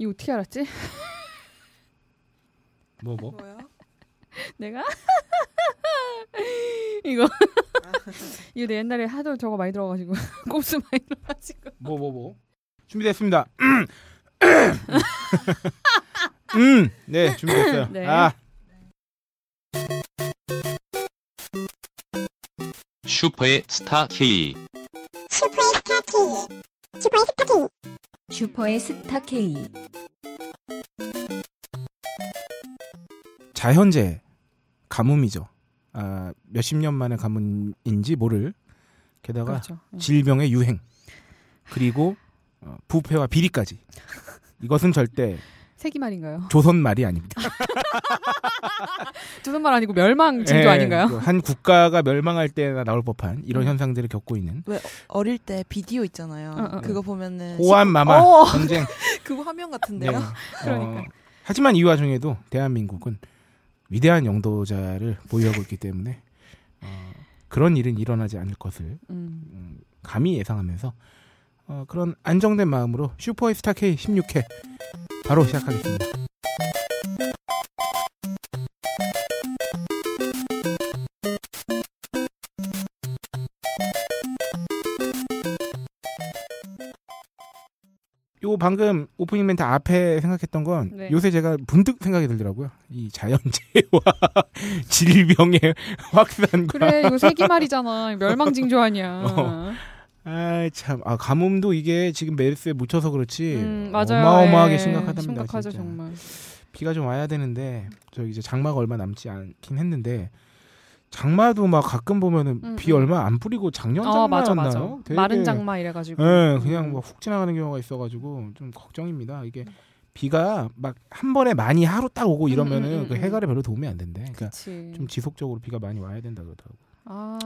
이거 어떻게 알았지? 뭐 뭐? 내가 이거 이거 내 옛날에 하도 저거 많이 들어가지고 곱수 많이 들어가지고 뭐 뭐 뭐? 준비됐습니다. 음, 네 준비됐어요. 네. 아, 슈퍼의 스타 K. 슈퍼의 스타 K. 자현재 가뭄이죠. 아, 몇십 년 만의 가뭄인지 모를 게다가 그렇죠. 음. 질병의 유행 그리고 어, 부패와 비리까지 이것은 절대 세기 말인가요? 조선 말이 아닙니다. 조선말 아니고 멸망 징조 예, 아닌가요? 그한 국가가 멸망할 때나 나올 법한 이런 음. 현상들을 겪고 있는 어릴 때 비디오 있잖아요. 어, 어. 그거 보면은 호환 마마 어. 전쟁. 시- 그거 화면 네. 같은데요. 그러니까. 어, 하지만 이 와 중에도 대한민국은 위대한 영도자를 보유하고 있기 때문에 어, 그런 일은 일어나지 않을 것을 음. 음, 감히 예상하면서 어, 그런 안정된 마음으로 슈퍼스타 K 16회 바로 시작하겠습니다. 요 방금 오프닝 멘트 앞에 생각했던 건 네. 요새 제가 문득 생각이 들더라고요. 이 자연재해와 질병의 확산과 그래 이거 세기 말이잖아. 멸망 징조 아니야. 어. 아, 참. 아, 가뭄도 이게 지금 메르스에 묻혀서 그렇지. 음. 어마어마하게 예, 심각하답니다. 심각하죠 진짜. 정말. 비가 좀 와야 되는데, 저 이제 장마가 얼마 남지 않긴 했는데, 장마도 막 가끔 보면은 음, 비 음. 얼마 안 뿌리고 작년 어 맞아 맞아. 장마였나요? 되게- 마른 장마 이래가지고. 예, 음. 그냥 뭐 훅 지나가는 경우가 있어가지고 좀 걱정입니다. 이게 비가 막 한 번에 많이 하루 딱 오고 이러면은 음, 음, 음, 그 음. 해갈에 별로 도움이 안 된대. 그러니까 그치. 좀 지속적으로 비가 많이 와야 된다 그러더라고. 아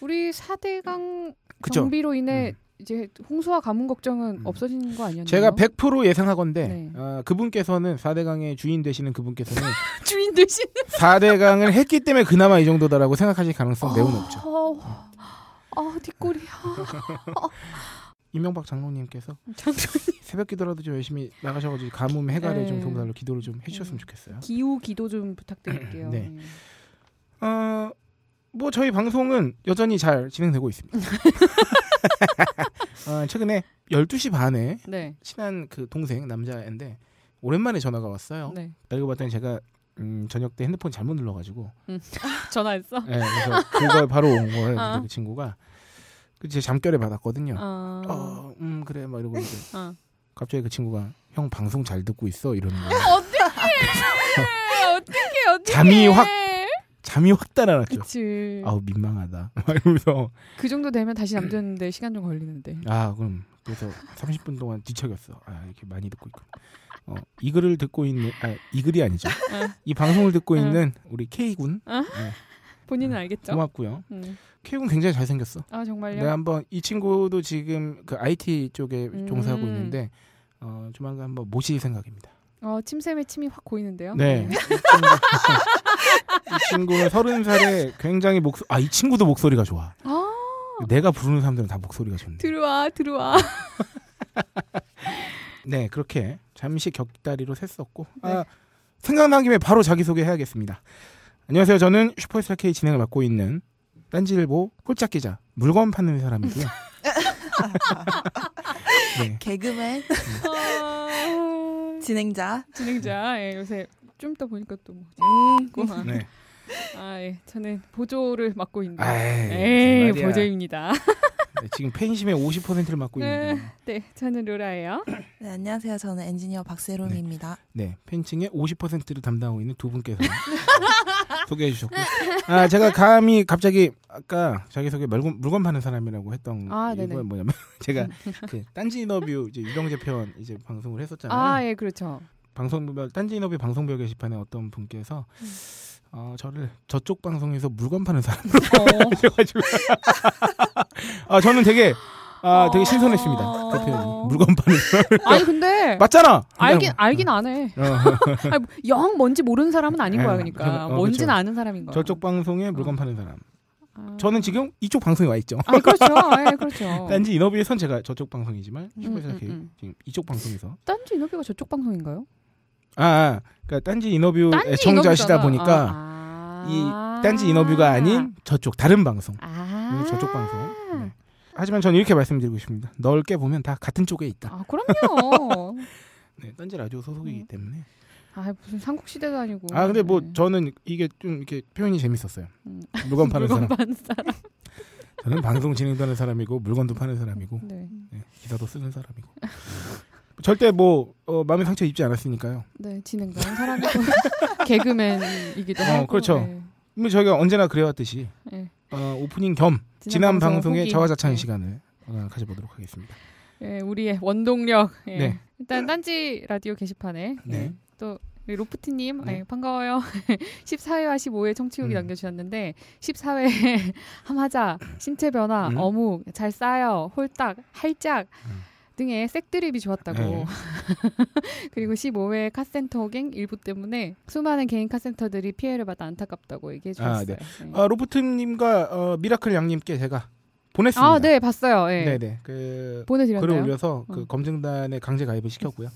우리 4대강 그쵸? 정비로 인해 음. 이제 홍수와 가뭄 걱정은 음. 없어지는 거 아니었나요? 제가 100% 예상하건데 네. 어, 그분께서는 4대강의 주인 되시는 그분께서는 주인 되신 4대강을 했기 때문에 그나마 이 정도다라고 생각하실 가능성 매우 높죠. 어, 아 뒷골이 이명박 장로님께서 장소님 새벽 기도라도 좀 열심히 나가셔가지고 가뭄 해갈에 네. 좀 도움달로 기도를 좀 해주셨으면 좋겠어요. 기후 기도 좀 부탁드릴게요. 네. 어, 뭐 저희 방송은 여전히 잘 진행되고 있습니다. 어, 최근에 12시 반에 네. 친한 그 동생 남자인데 오랜만에 전화가 왔어요. 네. 알고 봤더니 제가 음, 저녁 때 핸드폰 잘못 눌러가지고 전화했어? 네, 그래서 그걸 바로 온 거예요. 어. 그 친구가 그제 잠결에 받았거든요. 어. 어, 음 그래 막 이러고 이제 어. 갑자기 그 친구가 형 방송 잘 듣고 있어 이러는 거예요. 어떻게 어떻게 잠이 확- 잠이 확 달아났죠. 그치. 아우 민망하다. 막 이러면서 그 정도 되면 다시 잠드는데 시간 좀 걸리는데. 아 그럼 그래서 30분 동안 뒤척였어. 아 이렇게 많이 듣고 있고. 어, 이 글을 듣고 있는 아, 이 글이 아니죠. 어. 이 방송을 듣고 어. 있는 우리 K 군 어? 네, 본인은 알겠죠? 고맙고요. 음. K 군 굉장히 잘생겼어. 아 정말요? 내가 한번 이 친구도 지금 그 IT 쪽에 음. 종사하고 있는데 어, 조만간 한번 모실 생각입니다. 어 침샘에 침이 확 고이는데요. 네. 이, 친구, 이 친구는 서른 살에 굉장히 목소 아 이 친구도 목소리가 좋아. 아 내가 부르는 사람들은 다 목소리가 좋네. 들어와 들어와. 네 그렇게 잠시 격다리로 샜었고 네. 아, 생각난 김에 바로 자기 소개 해야겠습니다. 안녕하세요. 저는 슈퍼스타 K 진행을 맡고 있는 딴지일보 홀짝 기자 물건 파는 사람이고요. 네. 개그맨 아, 진행자. 진행자 예, 요새 좀 이따 보니까 또 뭐. 음. 고마. 네. 아 예, 저는 보조를 맡고 있는. 에이 무슨 말이야. 보조입니다. 네, 지금 팬심의 50%를 맡고 네. 있는 네, 저는 로라예요. 네, 안녕하세요. 저는 엔지니어 박세롬입니다. 네 팬층의 50%를 담당하고 있는 두 분께서 소개해 주셨고 아 제가 감히 갑자기 아까 자기 소개 물건, 물건 파는 사람이라고 했던 아. 이유가 뭐냐면 제가 그 딴지 인터뷰 이제 유경재 편 이제 방송을 했었잖아요. 아 예, 그렇죠. 방송별 딴지 인터뷰 방송별 게시판에 어떤 분께서 음. 어, 저를 저쪽 방송에서 물건 파는 사람으로 어. 하셔가지고 아 저는 되게 아 되게 신선했습니다 어. 그 표현이 물건 파는 사람 아니 근데 맞잖아 알긴 알긴 안 해. 어, 아니, 영 뭔지 모르는 사람은 아닌 거야, 네, 그러니까 어, 뭔지는 그쵸. 아는 사람인 거야. 저쪽 방송에 물건 어. 파는 사람 아. 저는 지금 이쪽 방송에 와 있죠. 아 그렇죠. 예, 그렇죠. 딴지 인터뷰에선 제가 저쪽 방송이지만 슈퍼에서 음, 음. 지금 이쪽 방송에서 딴지 인터뷰가 저쪽 방송인가요? 아, 아 그러니까 딴지 딴지 애청자시다. 보니까 아, 이 딴지 인터뷰가 아닌 저쪽 다른 방송 아. 네, 저쪽 방송. 네. 하지만 저는 이렇게 말씀드리고 싶습니다. 넓게 보면 다 같은 쪽에 있다. 아 그럼요. 네, 딴지 라디오 소속이기 음. 때문에. 아 무슨 삼국 시대도 아니고. 아 근데 뭐 네. 저는 이게 좀 이렇게 표현이 재밌었어요. 음. 물건 파는 물건 사람. 파는 사람. 저는 방송 진행도 하는 사람이고 물건도 파는 사람이고 네. 네, 기사도 쓰는 사람이고. 절대 뭐 어, 마음의 상처 입지 않았으니까요. 네, 진행도 하는 사람이고 개그맨이기도 어, 하고. 그렇죠. 네. 뭐 저희가 언제나 그래왔듯이 네. 어, 오프닝 겸 지난 지난 방송 방송의 후기. 자화자찬 네. 시간을 어, 가져보도록 하겠습니다. 예, 우리의 원동력. 예. 네. 일단 딴지 라디오 게시판에 네. 예, 또 로프트님 네. 예, 반가워요. 14회와 15회 청취 후기 음. 남겨주셨는데 14회 함하자, 신체 변화, 음. 어묵, 잘 싸요, 홀딱, 할짝 음. 등의 색드립이 좋았다고. 네. 그리고 15회 카센터 호갱 일부 때문에 수많은 개인 카센터들이 피해를 받아 안타깝다고 얘기해 아, 주셨어요. 네. 네. 아, 로프트님과 어, 미라클 양님께 제가 보냈습니다. 아, 네, 봤어요. 예. 네네. 그 보내드렸나요? 글을 올려서 그 어. 검증단에 강제 가입을 시켰고요.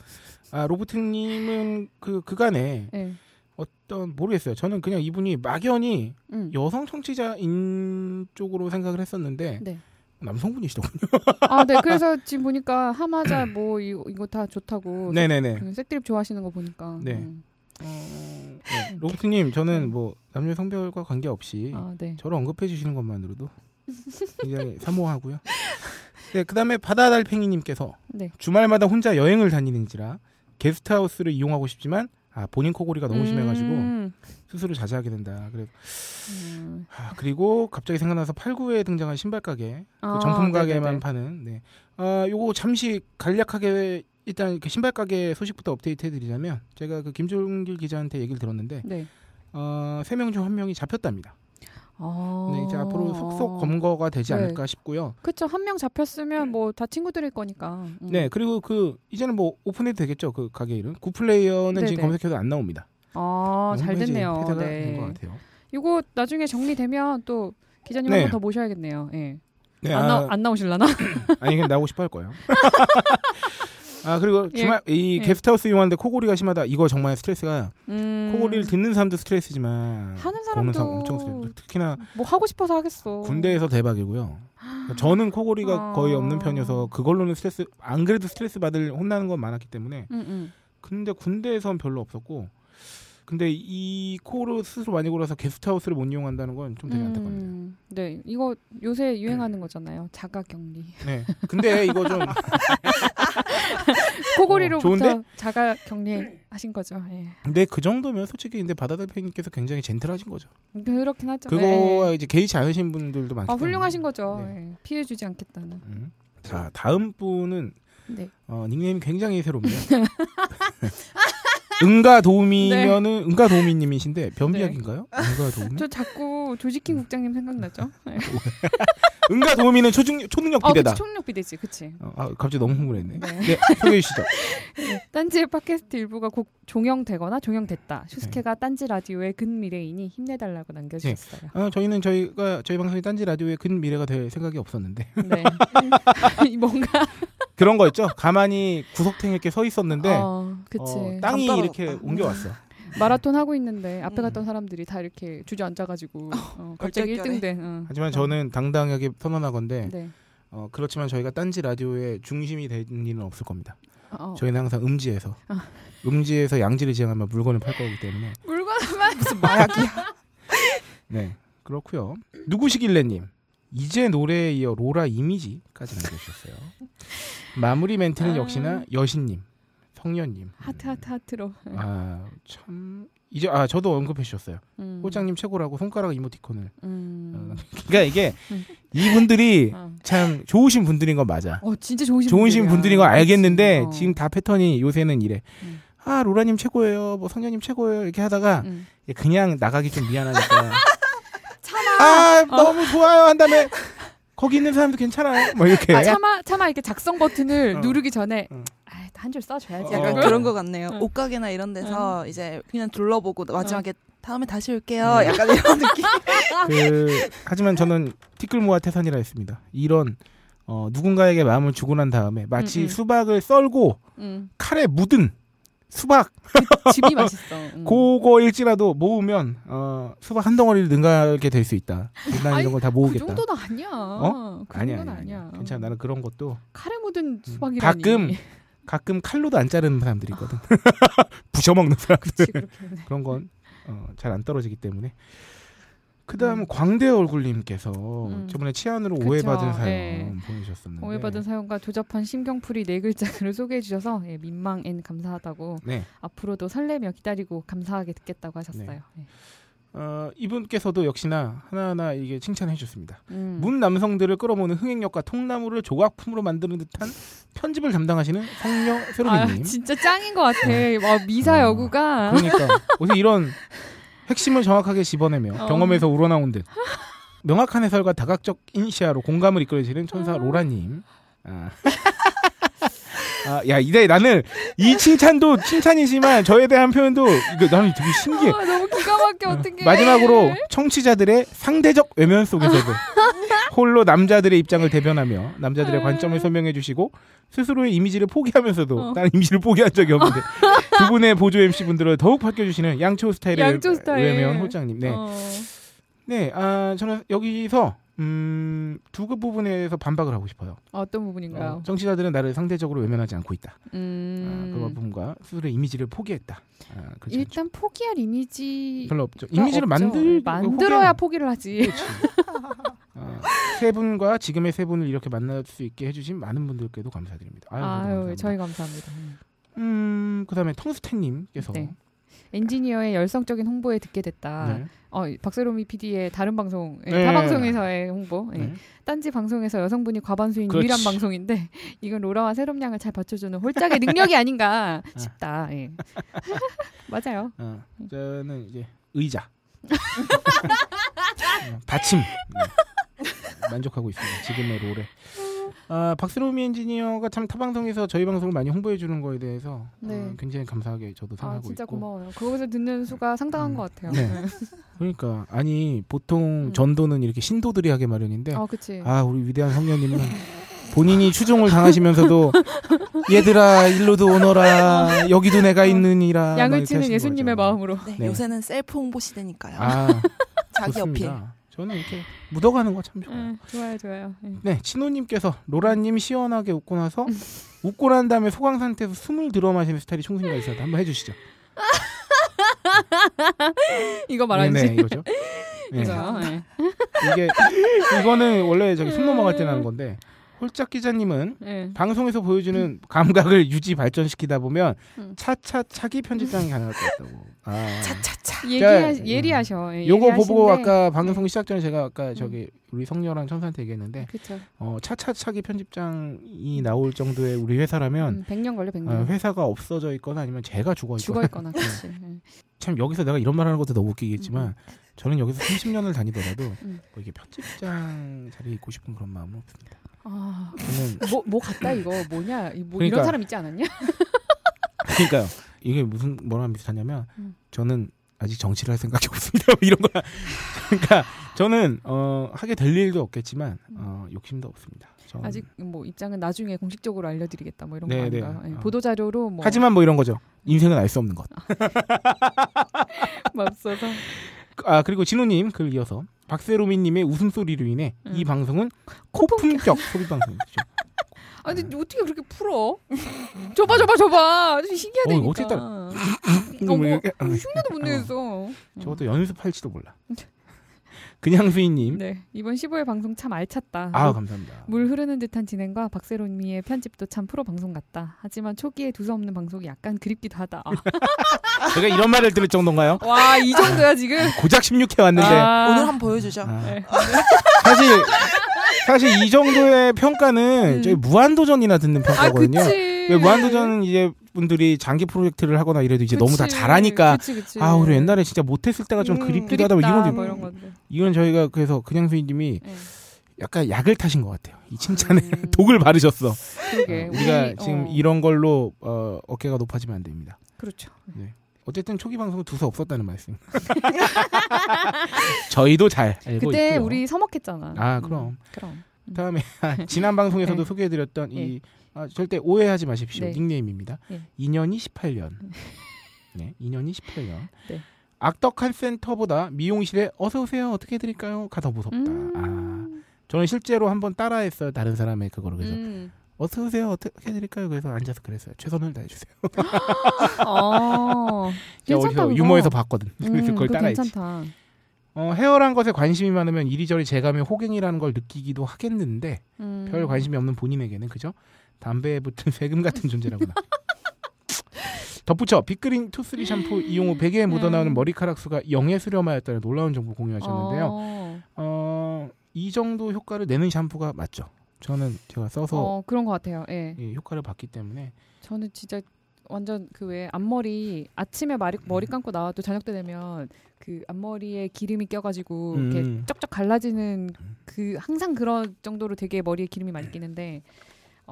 아 로보트님은 그 그간에 예. 어떤 모르겠어요. 저는 그냥 이분이 막연히 음. 여성 청취자인 쪽으로 생각을 했었는데 네. 남성분이시더군요. 아, 네. 그래서 지금 보니까 하마자 뭐 이거, 이거 다 좋다고. 네네네. 그 색드립 좋아하시는 거 보니까. 네. 음. 어, 네. 로보트님 저는 뭐 남녀 성별과 관계없이 아, 네. 저를 언급해 주시는 것만으로도 굉장히 사모하고요. 네, 그다음에 바다달팽이님께서 네. 주말마다 혼자 여행을 다니는지라 게스트하우스를 이용하고 싶지만 아, 본인 코골이가 너무 심해가지고 음. 스스로 자제하게 된다. 그래 음. 아, 그리고 갑자기 생각나서 8, 9에 등장한 신발 가게, 그 아, 정품 가게만 네네네. 파는. 네. 아, 요거 잠시 간략하게 일단 그 신발 가게 소식부터 업데이트 해드리자면 제가 그 김종길 기자한테 얘기를 들었는데 네. 어, 세 명 중 한 명이 잡혔답니다. 아. 네, 이제 앞으로 속속 검거가 되지 네. 않을까 싶고요. 그쵸. 한명 잡혔으면 뭐 다 친구들일 거니까. 음. 네, 그리고 그 이제는 뭐 오픈해도 되겠죠. 그 가게 이름. 구플레이어는 지금 네네. 검색해도 안 나옵니다. 아, 잘 됐네요. 폐쇄가 된것 네. 같아요. 이거 나중에 정리되면 또 기자님 네. 한번 더 모셔야겠네요. 예. 네, 안, 아, 나, 안 나오실라나? 아니 그냥 나오고 싶어 할 거예요. 아 그리고 예. 주말 이 예. 게스트하우스 이용하는데 코골이가 심하다. 이거 정말 스트레스가 음. 코골이를 듣는 사람도 스트레스지만 하는 보는 사람 사람도 엄청 스트레스. 특히나 뭐 하고 싶어서 하겠어. 군대에서 대박이고요. 그러니까 저는 코골이가 아. 거의 없는 편이어서 그걸로는 스트레스 안 그래도 스트레스 받을 혼나는 건 많았기 때문에 음, 음. 근데 군대에선 별로 없었고 근데 이 코를 스스로 많이 골아서 게스트하우스를 못 이용한다는 건 좀 되게 안타깝니다. 음, 네, 이거 요새 유행하는 거잖아요. 자가격리. 네. 근데 이거 좀 코골이로부터 어? 자가격리 하신 거죠. 예. 근데 그 정도면 솔직히 근데 바다달팽이께서 굉장히 젠틀하신 거죠. 그렇긴 하죠. 그거와 예. 이제 개의치 않으신 분들도 많기 아. 훌륭하신 거죠. 네. 예. 피해주지 않겠다는. 음. 자 다음 분은 네. 어, 닉네임이 굉장히 새롭네요. 은가 도우미면은 은가 도우미님이신데 변비약인가요? 은가 도우미? 저 자꾸 조지킹 국장님 생각나죠? 예. 은가 도우미는 초중, 초능력 어, 비대다. 그치, 총력 비대지, 그치. 어, 아, 갑자기 너무 흥분했네. 네. 네, 소개해 주시죠. 딴지의 팟캐스트 일부가 곧 종영되거나 종영됐다. 슈스케가 딴지 라디오의 근 미래이니 힘내달라고 남겨주셨어요. 어, 저희는 저희가 저희 방송이 딴지 라디오의 근 미래가 될 생각이 없었는데 네. 뭔가. 그런 거 있죠. 가만히 구석탱이 이렇게 서 있었는데 어, 그치. 어, 땅이 감 이렇게. 옮겨왔어. 마라톤 하고 있는데 앞에 음. 갔던 사람들이 다 이렇게 주저앉아가지고 어, 갑자기 얼떨결에. 1등 된. 어. 하지만 저는 당당하게 선언하건데 네. 어, 그렇지만 저희가 딴지 라디오의 중심이 되는 일은 없을 겁니다. 어. 저희는 항상 음지에서 아. 음지에서 양지를 지향하며 물건을 팔 거기 때문에 물건만 무슨 마약이야. 네 그렇고요. 누구시길래님 이제 노래에 이어 로라 이미지까지 남겨주셨어요. 마무리 멘트는 아. 역시나 여신님, 성년님. 하트 하트 하트로. 아 참 이제 아 저도 언급해 주셨어요. 음. 홀장님 최고라고 손가락 이모티콘을. 음. 그러니까 이게 음. 이분들이 어. 참 좋으신 분들인 건 맞아. 어 진짜 좋으신 좋으신 분들이야. 분들인 거 알겠는데. 어. 지금 다 패턴이 요새는 이래. 음. 아 로라님 최고예요. 뭐 성녀님 최고예요. 이렇게 하다가 음. 그냥 나가기 좀 미안하니까. 참아. 아 너무 좋아요 한 다음에 거기 있는 사람도 괜찮아요. 뭐 이렇게. 아, 차마 차마 이렇게 작성 버튼을 어. 누르기 전에 어. 한줄 써줘야지. 어. 약간 약간 그런 거 같네요. 응. 옷가게나 이런 데서 이제 그냥 둘러보고 마지막에 다음에 다시 올게요. 약간 이런 느낌. 그 하지만 저는 티끌모아 태산이라 했습니다. 이런 어, 누군가에게 마음을 주고 난 다음에 마치 음, 음. 수박을 썰고 음, 칼에 묻은 수박 집이 맛있어. 음. 그거일지라도 모으면 어, 수박 한 덩어리를 능가하게 될 수 있다. 난 이런 걸다그 모으겠다. 정도는 아니야. 어? 그 아니야, 정도는 아니야, 아니야. 괜찮아. 나는 그런 것도 칼에 묻은 음, 수박이라니. 가끔 가끔 칼로도 안 자르는 사람들이 있거든. 부셔먹는 사람들. 그치. 그런 건 어, 잘 안 떨어지기 때문에. 그다음 음. 광대 얼굴님께서 음. 저번에 치한으로 그쵸, 오해받은 사연 예. 보내주셨었는데. 오해받은 사연과 조잡한 심경풀이 네 글자를 소개해 주셔서 예, 민망 and 감사하다고 네. 앞으로도 설레며 기다리고 감사하게 듣겠다고 하셨어요. 네. 어, 이분께서도 역시나 하나하나 이게 칭찬해 주셨습니다. 음. 문 남성들을 끌어모으는 흥행력과 통나무를 조각품으로 만드는 듯한 편집을 담당하시는 성녀 아, 세로미님. 진짜 짱인 것 같아. 와, 미사 어, 여구가 그러니까 어떻게 이런 핵심을 정확하게 집어내며 어. 경험에서 우러나온 듯 명확한 해설과 다각적 인시아로 공감을 이끌어주시는 천사 로라님. 아. 아, 야, 이제 나는 이 칭찬도 칭찬이지만 저에 대한 표현도 이거 나는 되게 신기해. 아, 너무 기가 막혀 어, 어떻게 마지막으로 청취자들의 상대적 외면 속에서도 홀로 남자들의 입장을 대변하며 남자들의 아. 관점을 설명해 주시고 스스로의 이미지를 포기하면서도 어. 나는 이미지를 포기한 적이 없는데 두 분의 보조 MC 분들을 더욱 밝혀주시는 양초 스타일의 양초 스타일. 외면 홀장님. 네, 어. 네, 아 저는 여기서 음, 두 그 부분에서 반박을 하고 싶어요. 어떤 부분인가요? 어, 정치자들은 나를 상대적으로 외면하지 않고 있다. 음. 아, 그 부분과 스스로의 이미지를 포기했다. 아, 않죠. 일단 포기할 이미지 별로 없죠. 이미지를. 만들 만들어야 포기하는- 포기를 하지. 그렇지. 어, 세 분과 지금의 세 분을 이렇게 만날 수 있게 해주신 많은 분들께도 감사드립니다. 아유, 아유, 감사합니다. 저희 감사합니다. 음. 음, 그다음에 텅스텐님께서 네. 엔지니어의 열성적인 홍보에 듣게 됐다. 네. 어, 박세롬이 PD의 다른 방송, 예, 네. 타 방송에서의 홍보. 예. 네. 딴지 방송에서 여성분이 과반수인 그렇지. 유일한 방송인데 이건 로라와 세롬 양을 잘 받쳐주는 홀짝의 능력이 아닌가 싶다. 예. 맞아요. 어, 저는 이제 의자, 어, 받침 네. 만족하고 있습니다. 지금의 롤에. 아, 박스로미 엔지니어가 참 타 방송에서 저희 방송을 많이 홍보해 주는 거에 대해서 네. 어, 굉장히 감사하게 저도 아 생각하고 진짜 있고. 고마워요. 그거에서 듣는 수가 상당한 음. 것 같아요. 네. 그러니까 아니 보통 음. 전도는 이렇게 신도들이 하게 마련인데 아 그치. 아 우리 위대한 성녀님은 본인이 추종을 당하시면서도 얘들아 일로도 오너라 여기도 내가 있느니라 막 양을 치는 예수님의 거죠. 마음으로. 네, 네. 요새는 셀프 홍보 시대니까요. 아 자기 어필. 저는 이렇게 묻어가는 거 참 좋아요. 응, 좋아요, 좋아요. 예. 네, 친호님께서 로라님 시원하게 웃고 나서 웃고 난 다음에 소강 상태에서 숨을 들어 마시는 스타일이 총순이가 있었다. 한번 해주시죠. 이거 말하지. 네, 네, 이거죠. 네. 이거요. 예. 이게 이거는 원래 저기 숨 넘어갈 때 나는 건데 홀짝 기자님은 예. 방송에서 보여주는 감각을 유지 발전시키다 보면 음. 차차 차기 편집장이 가능할 것 같다고. 아. 차차차. 얘기하, 자, 예리하셔. 예, 요거 보고 예리하신데. 아까 방송 시작 전에 제가 아까 저기 우리 성녀랑 천사한테 얘기했는데 그쵸. 어, 차차 차기 편집장이 나올 정도의 우리 회사라면 음, 100년 걸려 100년. 어, 회사가 없어져 있거나 아니면 제가 죽어 있거나 죽어 있거나 그렇지. 예. 참 여기서 내가 이런 말하는 것도 너무 웃기겠지만 저는 여기서 30년을 다니더라도 음. 뭐 이게 편집장 자리에 있고 싶은 그런 마음은 없습니다. 아, 뭐, 뭐 같다 이거 뭐냐? 이- 뭐 그러니까. 이런 사람 있지 않았냐? 그러니까요. 이게 무슨 뭐랑 비슷하냐면 음. 저는 아직 정치를 할 생각이 없습니다. 뭐 이런 거야. 그러니까 저는 어, 하게 될 일도 없겠지만 어, 욕심도 없습니다. 저는- 아직 뭐 입장은 나중에 공식적으로 알려드리겠다 뭐 이런 네, 거 네. 아닌가요? 예, 어. 보도 자료로 뭐 하지만 뭐 이런 거죠. 인생은 알 수 없는 것. 맙소사. 아 그리고 진우님 글 이어서 박세로미님의 웃음소리로 인해 음. 이 방송은 코품격 소비 방송이죠. 아니 근데 어떻게 그렇게 풀어? 줘봐 줘봐 줘봐. 좀 신기하다니까. 어, 어떻게 따라- 뭐 흉내도 못 내겠어. 저것도 연습할지도 몰라. 그냥 수인님. 네 이번 15회 방송 참 알찼다. 아 감사합니다. 물 흐르는 듯한 진행과 박세롬이의 편집도 참 프로 방송 같다. 하지만 초기에 두서없는 방송이 약간 그립기도 하다. 제가 이런 말을 들을 정도인가요? 와 이 정도야 지금. 고작 16회 왔는데 아. 오늘 한번 보여주죠. 아. 네. 사실 사실 이 정도의 평가는 음. 저희 무한도전이나 듣는 아 평가거든요. 그치. 왜 무한도전은 이제 분들이 장기 프로젝트를 하거나 이래도 이제 너무 다 그치. 잘하니까 그치, 그치. 아 우리 옛날에 진짜 못했을 때가 좀 음, 그립기도 하다 뭐 이건 뭐 이런. 이건 저희가 그래서 그냥 수인님이 네. 약간 약을 타신 것 같아요. 이 칭찬에 음, 독을 바르셨어. 그러게. 어, 우리가 우리, 지금 어, 이런 걸로 어, 어깨가 높아지면 안 됩니다. 그렇죠. 네. 어쨌든 초기 방송은 두서 없었다는 말씀. 저희도 잘 알고 그때 있고요. 우리 서먹했잖아. 아, 그럼. 음, 그럼. 다음에 지난 방송에서도 네. 소개해드렸던 예. 이 아, 절대 오해하지 마십시오. 네. 닉네임입니다. 예. 2년이 18년. 네, 2년이 18년. 네. 악덕한 센터보다 미용실에 어서 오세요. 어떻게 해드릴까요? 가더 무섭다. 음. 아, 저는 실제로 한번 따라했어요. 다른 사람의 그거를 그래서 음. 어서 오세요. 어떻게 해드릴까요? 그래서 앉아서 그랬어요. 최선을 다해주세요. 어. 괜찮다. 유머에서 봤거든. 그래서 음, 그걸 그거 따라했지. 괜찮다. 어, 헤어란 것에 관심이 많으면 이리저리 재감의 호갱이라는 걸 느끼기도 하겠는데 음. 별 관심이 없는 본인에게는 그죠? 담배에 붙은 세금 같은 존재라구나. 덧붙여 빅그린 투쓰리 샴푸 이용 후 베개에 묻어나오는 음. 머리카락 수가 0에 수렴하였다는 놀라운 정보 공유하셨는데요. 어, 어, 이 정도 효과를 내는 샴푸가 맞죠. 저는 제가 써서 어, 그런 것 같아요. 예. 이 효과를 봤기 때문에 저는 진짜 완전 그 왜 앞머리 아침에 머리, 머리 감고 나와도 저녁 때 되면 그 앞머리에 기름이 껴가지고 이렇게 음. 쩍쩍 갈라지는 그 항상 그런 정도로 되게 머리에 기름이 많이 끼는데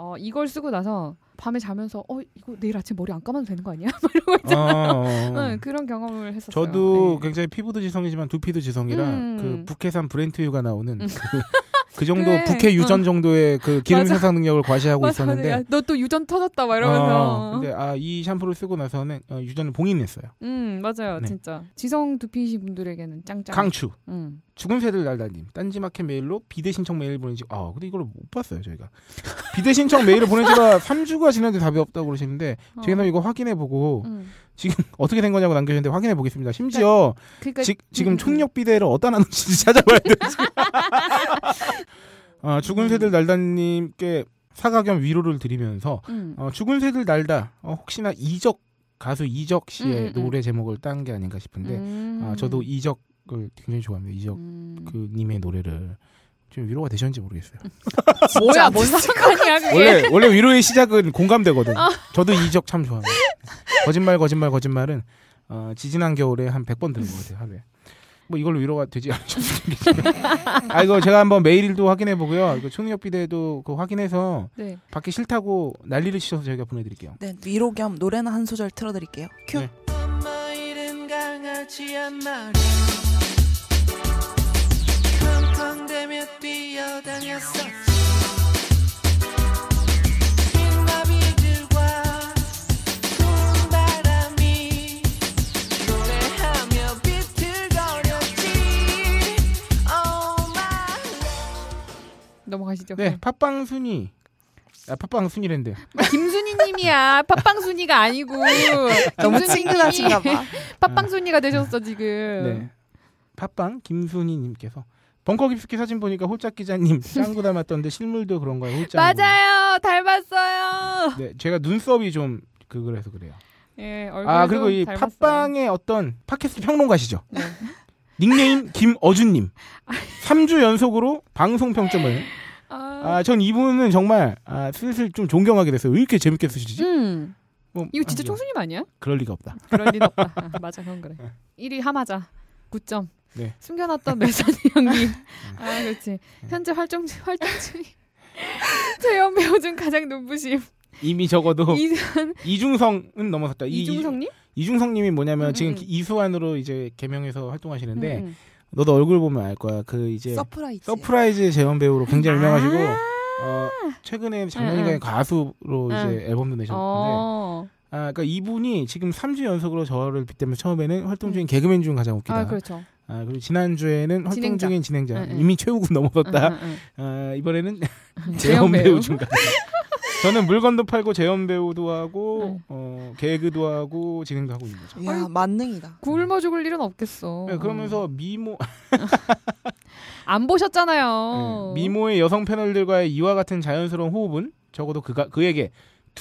어 이걸 쓰고 나서 밤에 자면서 어 이거 내일 아침 머리 안 감아도 되는 거 아니야? 막 이러고 있잖아. 어, 어. 응, 그런 경험을 했었어요. 저도 네. 굉장히 피부도 지성이지만 두피도 지성이라 음. 그 북해산 브렌트유가 나오는 음. 그, 그 정도 그래. 북해 유전 어. 정도의 그 기름 맞아. 생산 능력을 과시하고 맞아, 있었는데 너 또 유전 터졌다 막 이러면서. 어, 근데 아 이 샴푸를 쓰고 나서는 어, 유전을 봉인했어요. 음 맞아요 네. 진짜 지성 두피이신 분들에게는 짱짱. 강추. 음. 죽은 새들 날다님 딴지마켓 메일로 비대 신청 메일 보내지. 아 근데 이걸 못 봤어요 저희가. 비대 신청 메일을 보낸 지가 3주가 지났는데 답이 없다고 그러시는데 어. 저희는 이거 확인해 보고 음. 지금 어떻게 된 거냐고 남겨주셨는데 확인해 보겠습니다. 심지어 그러니까 지, 지금 음, 총력 비대를 어디다 놨는지 찾아봐야. 지금. 아, 죽은 새들 날다님께 사과 겸 위로를 드리면서 음. 어, 죽은 새들 날다 어, 혹시나 이적 가수 이적 씨의 음, 음, 음. 노래 제목을 딴 게 아닌가 싶은데 음. 아, 저도 이적 을 굉장히 좋아합니다. 이적 음. 그 님의 노래를 좀 위로가 되셨는지 모르겠어요. 뭐야 뭔 상관이야 그게. 원래 원래 위로의 시작은 공감되거든. 아. 저도 이적 참 좋아합니다. 거짓말 거짓말 거짓말은 어, 지지난 겨울에 한 100번 들은 것 같아요 하루에. 뭐 이걸로 위로가 되지 않으셨습니까? 아 이거 제가 한번 메일도 확인해 보고요. 이거 총력 비대도 그 확인해서 네. 받기 싫다고 난리를 치셔서 저희가 보내드릴게요. 네, 위로 겸 노래는 한 소절 틀어드릴게요. 큐. 네. 노래하며 비틀거렸지 Oh my 넘어가시죠. 네, 팟빵 순위. 아, 팟빵 순위랜데. 뭐 김순희 님이야. 팟빵순이가 아니고 너무 김순희님이 친근하신가 봐. 팟빵순이가 되셨어 지금. 네. 팟빵 김순희 님께서 벙커 깊숙이 사진 보니까 홀짝 기자님 짱구 닮았던데 실물도 그런 거예요. 홀짝. 맞아요. 닮았어요. 네, 제가 눈썹이 좀 그거라서 그래요. 예, 얼굴도 아 그리고 이 닮았어요. 팟빵의 어떤 팟캐스트 평론가시죠. 네. 닉네임 김어준님. 3주 연속으로 방송 평점을. 아, 아, 전 이분은 정말 아, 슬슬 좀 존경하게 됐어요. 왜 이렇게 재밌게 쓰시지? 음. 뭐, 이거 진짜 아, 총수님 아니야? 그럴 리가 없다. 그럴 리는 없다. 아, 맞아, 그건 그래. 1위 하마자 9점. 네. 숨겨놨던 메사니 형님. 아, 그렇지. 현재 활동 활동 중이 재연 배우 중 가장 눈부심. 이미 적어도 이, 이중성은 넘어섰다. 이- 이중성님? 이중성님이 뭐냐면 음, 지금 음. 이수환으로 이제 개명해서 활동하시는데 음, 음. 너도 얼굴 보면 알 거야. 그 이제 서프라이즈. 서프라이즈 재연 배우로 굉장히 아. 유명하시고 어, 최근에 작년인가에. 가수로 이제 응. 앨범도 내셨는데 어. 아 그러니까 이분이 지금 3주 연속으로 저를 빗대면서 처음에는 활동 중인 개그맨 중 가장 웃기다. 아, 그렇죠. 아, 그리고 지난주에는 활동 진행자. 중인 진행자 응, 응. 이미 최욱은 넘어섰다. 아, 이번에는 응. 재현 배우 중 가장. 저는 물건도 팔고 재현 배우도 하고 응. 어, 개그도 하고 진행도 하고 있는 거죠. 야 만능이다. 굶어 죽을 일은 없겠어. 네, 그러면서 미모 안 보셨잖아요. 네, 미모의 여성 패널들과의 이와 같은 자연스러운 호흡은 적어도 그가 그에게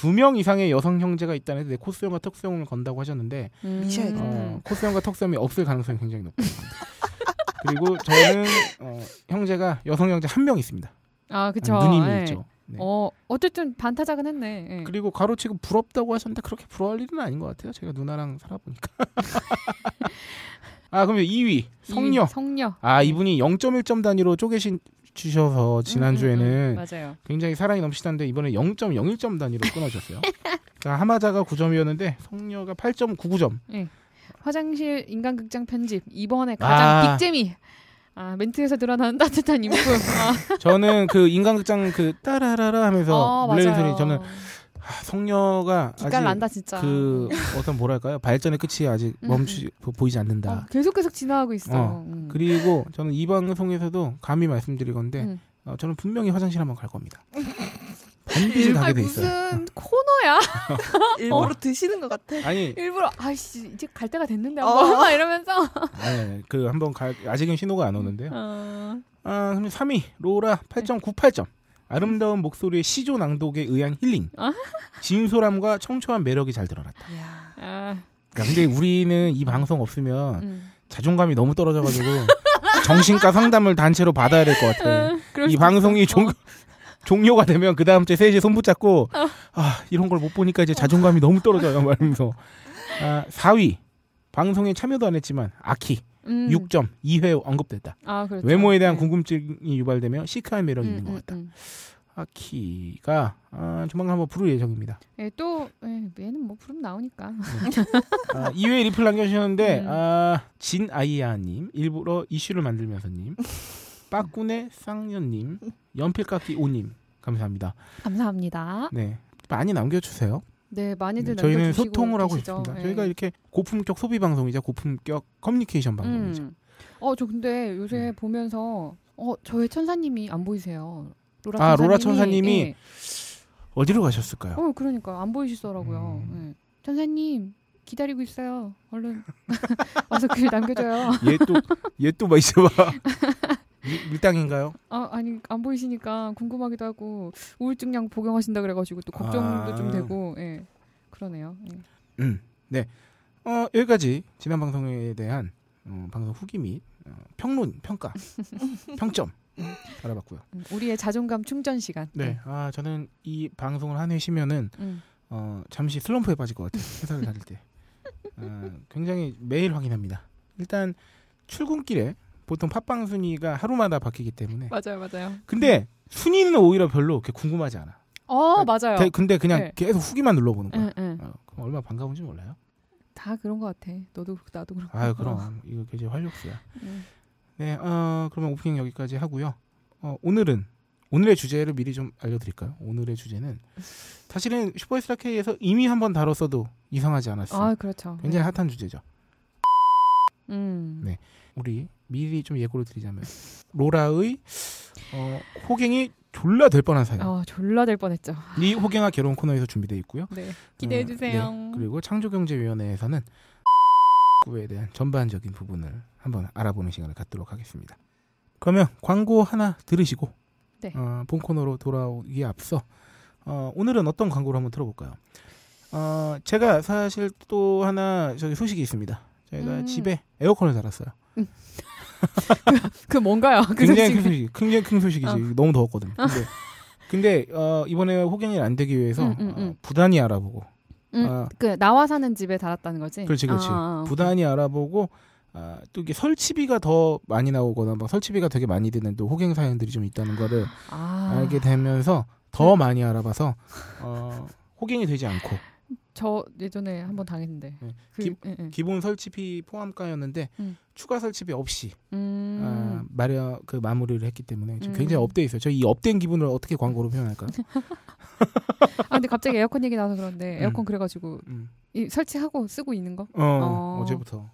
두 명 이상의 여성 형제가 있다는 데 코스염과 턱수염을 건다고 하셨는데 음. 어, 코스염과 턱수염이 없을 가능성이 굉장히 높아요. 그리고 저는 어, 형제가 여성 형제 한 명 있습니다. 아, 그쵸. 누님이 예. 있죠. 네. 어, 어쨌든 반타작은 했네. 예. 그리고 가로치고 부럽다고 하셨는데 그렇게 부러워할 일은 아닌 것 같아요. 제가 누나랑 살아보니까. 아 그럼 2위 성녀. 이- 성녀. 아 이분이 0.1점 단위로 쪼개신 주셔서 지난주에는 음, 음, 음. 맞아요. 굉장히 사랑이 넘치던데 이번에 0.01점 단위로 끊어졌어요. 그러니까 하마자가 9점이었는데 성녀가 8.99점. 예. 화장실 인간극장 편집 이번에 가장 아. 빅재미. 아 멘트에서 드러나는 따뜻한 인품. 아, 저는 그 인간극장 그 따라라라 하면서 어, 물리는. 소리 저는 아, 성녀가 아직 난다 진짜. 그 어떤 뭐랄까요 발전의 끝이 아직 음, 멈추 보- 보이지 않는다. 어, 계속 계속 지나가고 있어. 어, 음. 그리고 저는 이 방송에서도 감히 말씀드리건데 음. 어, 저는 분명히 화장실 한번 갈 겁니다. 반드시 가게 돼 있어요. 무슨 코너야? 일부러 드시는 것 같아. 아니, 일부러 아이씨 이제 갈 때가 됐는데 어. 한번 막 이러면서. 아니, 아니, 그 한번 갈 아직은 신호가 안 오는데요. 어. 아, 그럼 3위 로라 8.98점. 아름다운 목소리의 시조 낭독에 의한 힐링. 아. 진솔함과 청초한 매력이 잘 드러났다. 아, 그러니까 근데 우리는 이 방송 없으면 음. 자존감이 너무 떨어져가지고 정신과 상담을 단체로 받아야 될 것 같아. 음, 이 방송이. 종, 어. 종료가 되면 그 다음 주에 셋이 손 붙잡고 아 이런 걸 못 보니까 이제 자존감이 너무 떨어져요 말하면서 아, 4위 방송에 참여도 안 했지만 아키 음. 6점 2회 언급됐다. 아, 그렇죠. 외모에 대한 네. 궁금증이 유발되며 시크한 매력이 음, 있는 것 음, 같다. 음. 아키가 아, 조만간 한번 부를 예정입니다. 예, 또 예, 얘는 뭐 부르면 나오니까. 아, 2회 리플 남겨주셨는데 음. 아, 진 아이야님 일부러 이슈를 만들면서님 빠꾸네 쌍년님 연필깎이 오님 감사합니다. 감사합니다. 네 많이 남겨주세요. 네, 많이들 저희는 남겨주시고 소통을 하고 계시죠. 있습니다. 예. 저희가 이렇게 고품격 소비 방송이자 고품격 커뮤니케이션 방송이죠. 음. 어, 저 근데 요새 음. 보면서 어, 저의 천사님이 안 보이세요. 로라 아, 천사님이. 로라 천사님이 예. 어디로 가셨을까요? 어, 그러니까 안 보이시더라고요. 음. 예. 천사님 기다리고 있어요. 얼른 와서 글 남겨줘요. 얘 또 얘또뭐 있어 봐. 밀- 밀당인가요? 아, 아니 안 보이시니까 궁금하기도 하고 우울증 약 복용하신다 그래가지고 또 걱정도 아. 좀 되고, 예. 그러네요. 예. 음, 네. 어, 여기까지 지난 방송에 대한 어, 방송 후기 및 어, 평론, 평가, 평점 알아봤고요. 음, 우리의 자존감 충전 시간. 네, 아 저는 이 방송을 한 회 쉬면은 음. 어, 잠시 슬럼프에 빠질 것 같아요. 회사를 다닐 때. 어, 굉장히 매일 확인합니다. 일단 출근길에 보통 팟빵 순위가 하루마다 바뀌기 때문에. 맞아요, 맞아요. 근데 순위는 오히려 별로 그렇게 궁금하지 않아. 어, 맞아요. 대- 근데 그냥 네. 계속 후기만 눌러보는 거야. 응, 응. 어, 그럼 얼마나 반가운지 몰라요? 다 그런 것 같아. 너도 그렇고 나도 그렇고. 아유 그럼 이거 굉장히 활력소야. 음. 네, 어, 그러면 오프닝 여기까지 하고요. 어, 오늘은 오늘의 주제를 미리 좀 알려드릴까요? 오늘의 주제는 사실은 슈퍼스타 K에서 이미 한 번 다뤘어도 이상하지 않았어. 아, 그렇죠. 굉장히 핫한 주제죠. 음. 네. 우리 미리 좀 예고를 드리자면 로라의 어, 호갱이 졸라 될 뻔한 사연. 어, 졸라 될 뻔했죠. 이 호갱아 결혼 코너에서 준비되어 있고요. 네. 기대해 어, 주세요. 네. 그리고 창조경제위원회에서는 구에 대한 전반적인 부분을 한번 알아보는 시간을 갖도록 하겠습니다. 그러면 광고 하나 들으시고 네. 어, 본 코너로 돌아오기에 앞서 어, 오늘은 어떤 광고를 한번 들어볼까요? 어, 제가 사실 또 하나 저기 소식이 있습니다. 저희가 음. 집에 에어컨을 달았어요. 그 뭔가요? 그 굉장히 큰 소식. 굉장히 큰 소식이지. 어. 너무 더웠거든. 근데, 근데 어, 이번에 호갱이 안 되기 위해서 음, 음, 음. 어, 부단히 알아보고 음, 아. 그 나와 사는 집에 달았다는 거지. 그렇지, 그렇지. 아, 아, 아. 부단히 알아보고 아, 또 이게 설치비가 더 많이 나오거나 막 설치비가 되게 많이 드는 또 호갱 사연들이 좀 있다는 거를 아, 알게 되면서 더 많이 알아봐서 어, 호갱이 되지 않고 저 예전에 한번 당했는데. 네. 그, 기- 예, 예. 기본 설치비 포함가였는데 음. 추가 설치비 없이 음. 아, 마련 그 마무리를 했기 때문에 지금 음. 굉장히 up돼 있어요. 저 이 up된 기분을 어떻게 광고로 표현할까요? 아 근데 갑자기 에어컨 얘기 나와서 그런데 음. 에어컨 그래가지고 음. 이 설치하고 쓰고 있는 거. 어, 어. 어 제부터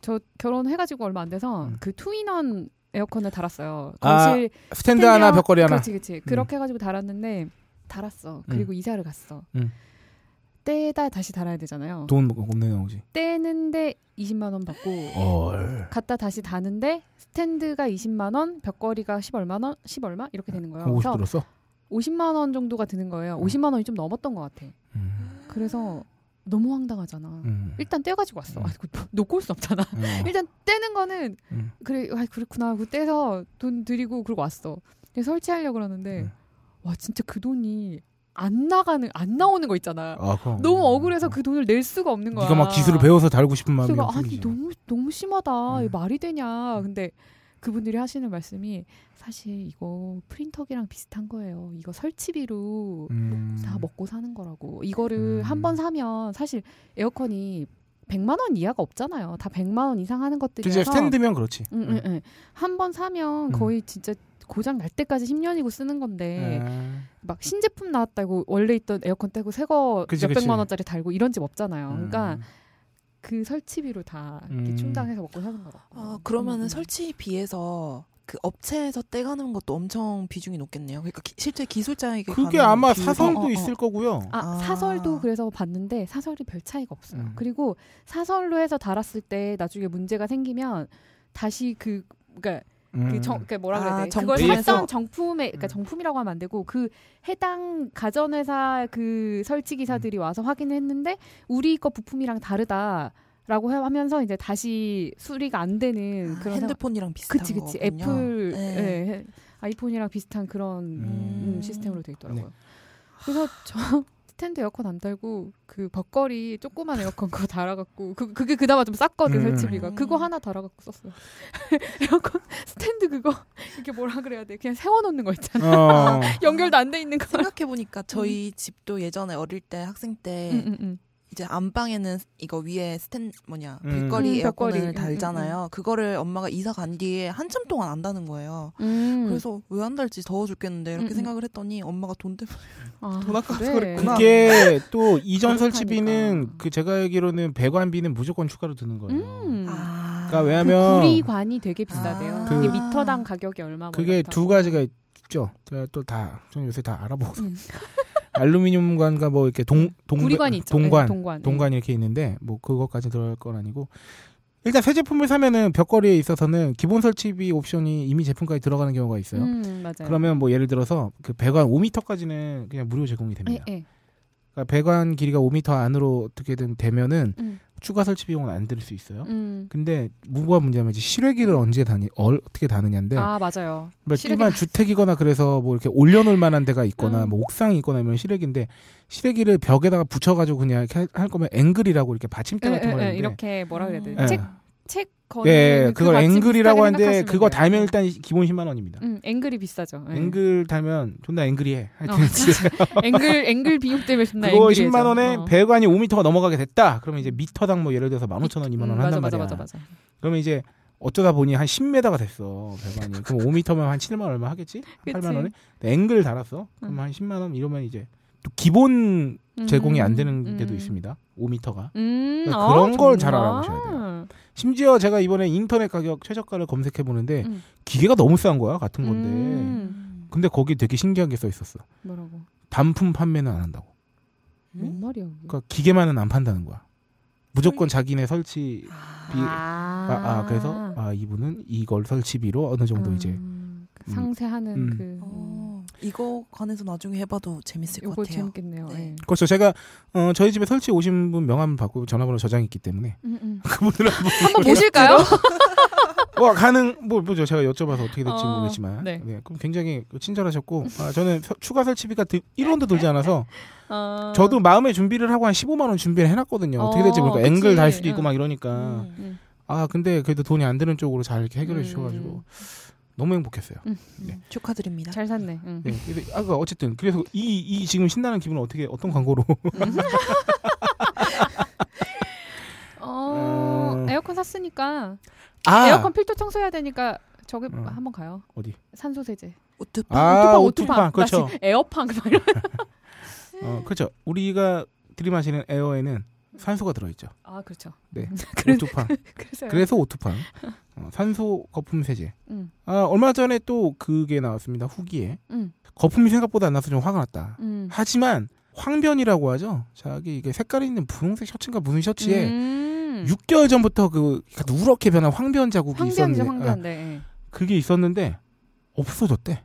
저 결혼해가지고 얼마 안 돼서 음. 그 two in one 에어컨을 달았어요. 아, 거실 스탠드 하나? 벽걸이 하나. 그렇지, 그렇지. 그렇게 해가지고 달았는데 달았어. 그리고 이사를 갔어. 음. 떼다 다시 달아야 되잖아요. 돈 없네 나오지. 떼는데 20만 원 받고 얼. 갔다 다시 다는데 스탠드가 20만 원, 벽걸이가 10 얼마 원, 10 얼마 이렇게 되는 거예요. 50 그래서 들었어? 50만 원 정도가 드는 거예요. 50만 원이 좀 넘었던 것 같아. 음. 그래서 너무 황당하잖아. 음. 일단 떼가지고 왔어. 음. 아, 놓고 올 수 없잖아. 어. 일단 떼는 거는 음. 그래, 아 그렇구나. 그 떼서 돈 드리고 그러고 왔어. 설치하려고 그러는데 음. 와 진짜 그 돈이 안 나가는 안 나오는 거 있잖아. 아, 그럼. 너무 억울해서 그 돈을 낼 수가 없는 거야. 네가 막 기술을 배워서 달고 싶은 마음이 그래서 아니. 너무 너무 심하다. 음. 말이 되냐. 근데 그분들이 하시는 말씀이 사실 이거 프린터기랑 비슷한 거예요. 이거 설치비로 음. 다 먹고 사는 거라고. 이거를 음. 한번 사면 사실 에어컨이 100만 원 이하가 없잖아요. 다 100만 원 이상 하는 것들이라서 스탠드면 그렇지. 응, 응, 응. 한 번 사면 음. 거의 진짜 고장 날 때까지 10년이고 쓰는 건데 아, 막 신제품 나왔다고 원래 있던 에어컨 떼고 새거 그치, 몇백만. 원짜리 달고 이런 집 없잖아요. 그러니까 음. 그 설치비로 다 이렇게 음. 충당해서 먹고 사는 거라고. 아, 그러면은 음, 음. 설치비에서 그 업체에서 떼가는 것도 엄청 비중이 높겠네요. 그러니까 기- 실제 기술자에게 그게 가는 아마 비율이- 사설도 어, 어, 어. 있을 거고요. 아, 아. 사설도 그래서 봤는데 사설이 별 차이가 없어요. 음. 그리고 사설로 해서 달았을 때 나중에 문제가 생기면 다시 그 그러니까 음. 그 정, 그러니까 뭐라 그래야 아, 돼? 그걸 정품에서? 샀던 정품에, 그러니까 음. 정품이라고 하면 안 되고 그 해당 가전회사 그 설치 기사들이 와서 확인을 했는데 우리 거 부품이랑 다르다 라고 해- 하면서 이제 다시 수리가 안 되는 아, 그런 핸드폰이랑 비슷한 그치 그치 거군요. 애플 네. 예, 해- 아이폰이랑 비슷한 그런 음. 음, 시스템으로 돼 있더라고요. 네. 그래서 저 스탠드 에어컨 안 달고 그 벽걸이 조그만 에어컨 그거 달아갖고 그 그게 그나마 좀 쌌거든 음. 설치비가 그거 하나 달아갖고 썼어요. 에어컨 스탠드 그거 이렇게 뭐라 그래야 돼? 그냥 세워놓는 거 있잖아. 어. 연결도 안 돼 있는 거. 생각해 보니까 저희 집도 예전에 어릴 때 학생 때 음, 음, 음. 이제 안방에는 이거 위에 스탠 뭐냐 음. 음, 벽걸이. 에어컨을 음, 달잖아요. 그거를 엄마가 이사 간 뒤에 한참 동안 안 다는 거예요. 음. 그래서 왜 안 달지 더워 죽겠는데 이렇게 음, 음. 생각을 했더니 엄마가 돈 때문에 아, 돈 아까워서 그래. 그랬구나. 그게 또 이전. 설치비는 그 제가 알기로는 배관비는 무조건 추가로 드는 거예요. 음. 아, 그러니까 왜냐면 그 구리관이 되게 비싸대요. 아. 그게 그- 미터당 가격이 얼마? 뭐 그게. 두 가지가 있죠. 제가 또 다, 저는 요새 다 알아보고. 음. 알루미늄관과 뭐 이렇게 동, 동, 구리관이 있죠. 동관, 네, 동관. 동관 이렇게 있는데 뭐 그것까지 들어갈 건 아니고 일단 새 제품을 사면은 벽걸이에 있어서는 기본 설치비 옵션이 이미 제품까지 들어가는 경우가 있어요. 음. 그러면 뭐 예를 들어서 그 배관 5m까지는 그냥 무료 제공이 됩니다. 예, 예. 그러니까 배관 길이가 5m 안으로 어떻게든 되면은 음, 추가 설치 비용은 안 들 수 있어요. 음. 근데 뭐가 문제냐면 이제 실외기를 언제 다니 어, 어떻게 다느냐인데 아 맞아요. 뭐 실외기 일반 주택이거나 그래서 뭐 이렇게 올려놓을 만한 데가 있거나 음. 뭐 옥상이 있거나 이런 실외기인데 실외기를 벽에다가 붙여가지고 그냥 이렇게 할- 할 거면 앵글이라고 이렇게 받침대 예, 같은 예, 거 예, 있는데 이렇게 뭐라 그래야 돼? 예. 책, 책 거는 예, 그 그걸 앵글이라고 하는데 그거 돼요. 달면 일단 기본 10만 원입니다. 음, 앵글이 비싸죠. 예. 앵글 달면 존나 앵글이해. 하여튼 어, 앵글 앵글 비용 때문에 존나 그거 앵글이죠. 10만 원에 어. 배관이 5m가 넘어가게 됐다. 그러면 이제 미터당 뭐 예를 들어서 15,000원, 2만 원 음, 한단 맞아, 말이야. 맞아, 맞아, 맞아. 그러면 이제 어쩌다 보니 한 10m가 됐어 배관이. 그럼 5m면 한 7만 원 얼마 하겠지? 한 그치. 8만 원에 앵글 달았어. 그럼 음. 한 10만 원 이러면 이제 또 기본 제공이 안 되는 음, 데도 음. 있습니다. 5m가. 음, 그러니까 그런 걸잘 정말? 알아보셔야 심지어 제가 이번에 인터넷 가격 최저가를 검색해 보는데 음. 기계가 너무 싼 거야 같은 건데. 음, 근데 거기 되게 신기한 게 써 있었어. 뭐라고? 반품 판매는 안 한다고. 뭔 말이야? 그게? 그러니까 기계만은 안 판다는 거야. 무조건 자기네 설치 비- 아, 아, 아, 그래서 아 이분은 이걸 설치비로 어느 정도 이제 음, 그 음. 상세하는 음. 그 어, 이거 관해서 나중에 해봐도 재밌을 것 같아요. 재밌겠네요. 네. 예. 그렇죠. 제가 어, 저희 집에 설치 오신 분 명함 받고 전화번호 저장했기 때문에 음, 음. 그분들 한번 한번 보실까요? 뭐 가능 뭐 뭐죠 제가 여쭤봐서 어떻게 될지 어, 모르겠지만 네. 그럼 굉장히 친절하셨고 아, 저는 서- 추가 설치비가 1원도 들지 않아서 어. 저도 마음의 준비를 하고 한 15만 원 준비를 해놨거든요. 어 떻게 될지 어, 모르니까 앵글 그치. 달 수도 있고 응. 막 이러니까 음. 음. 아 근데 그래도 돈이 안 드는 쪽으로 잘 이렇게 해결해 음. 주셔가지고 너무 행복했어요. 음, 축하드립니다. 잘 샀네. 응. 네, 그래서 아까 어쨌든 그래서 이, 이 지금 신나는 기분은 어떻게 어떤 광고로 어, 음. 에어컨 샀으니까 아 에어컨 필터 청소해야 되니까 저기 음. 한번 가요. 어디 산소 세제. 우트파. 아 오투팡, 오투팡 오투팡. 그렇죠 에어팡 막 이런. 어 그렇죠 우리가 들이마시는 에어에는 산소가 들어있죠 아 그렇죠. 네 오투팡 그래서 오투팡 어, 산소 거품 세제 응, 아 얼마 전에 또 그게 나왔습니다 후기에 응, 거품이 생각보다 안 나서 좀 화가 났다 응. 하지만 황변이라고 하죠 자기 이게 색깔 있는 분홍색 셔츠인가 무슨 셔츠에 음. 6개월 전부터 그 약간 누렇게 변한 황변 자국이 황변이죠, 있었는데 아, 황변. 네. 그게 있었는데 없어졌대.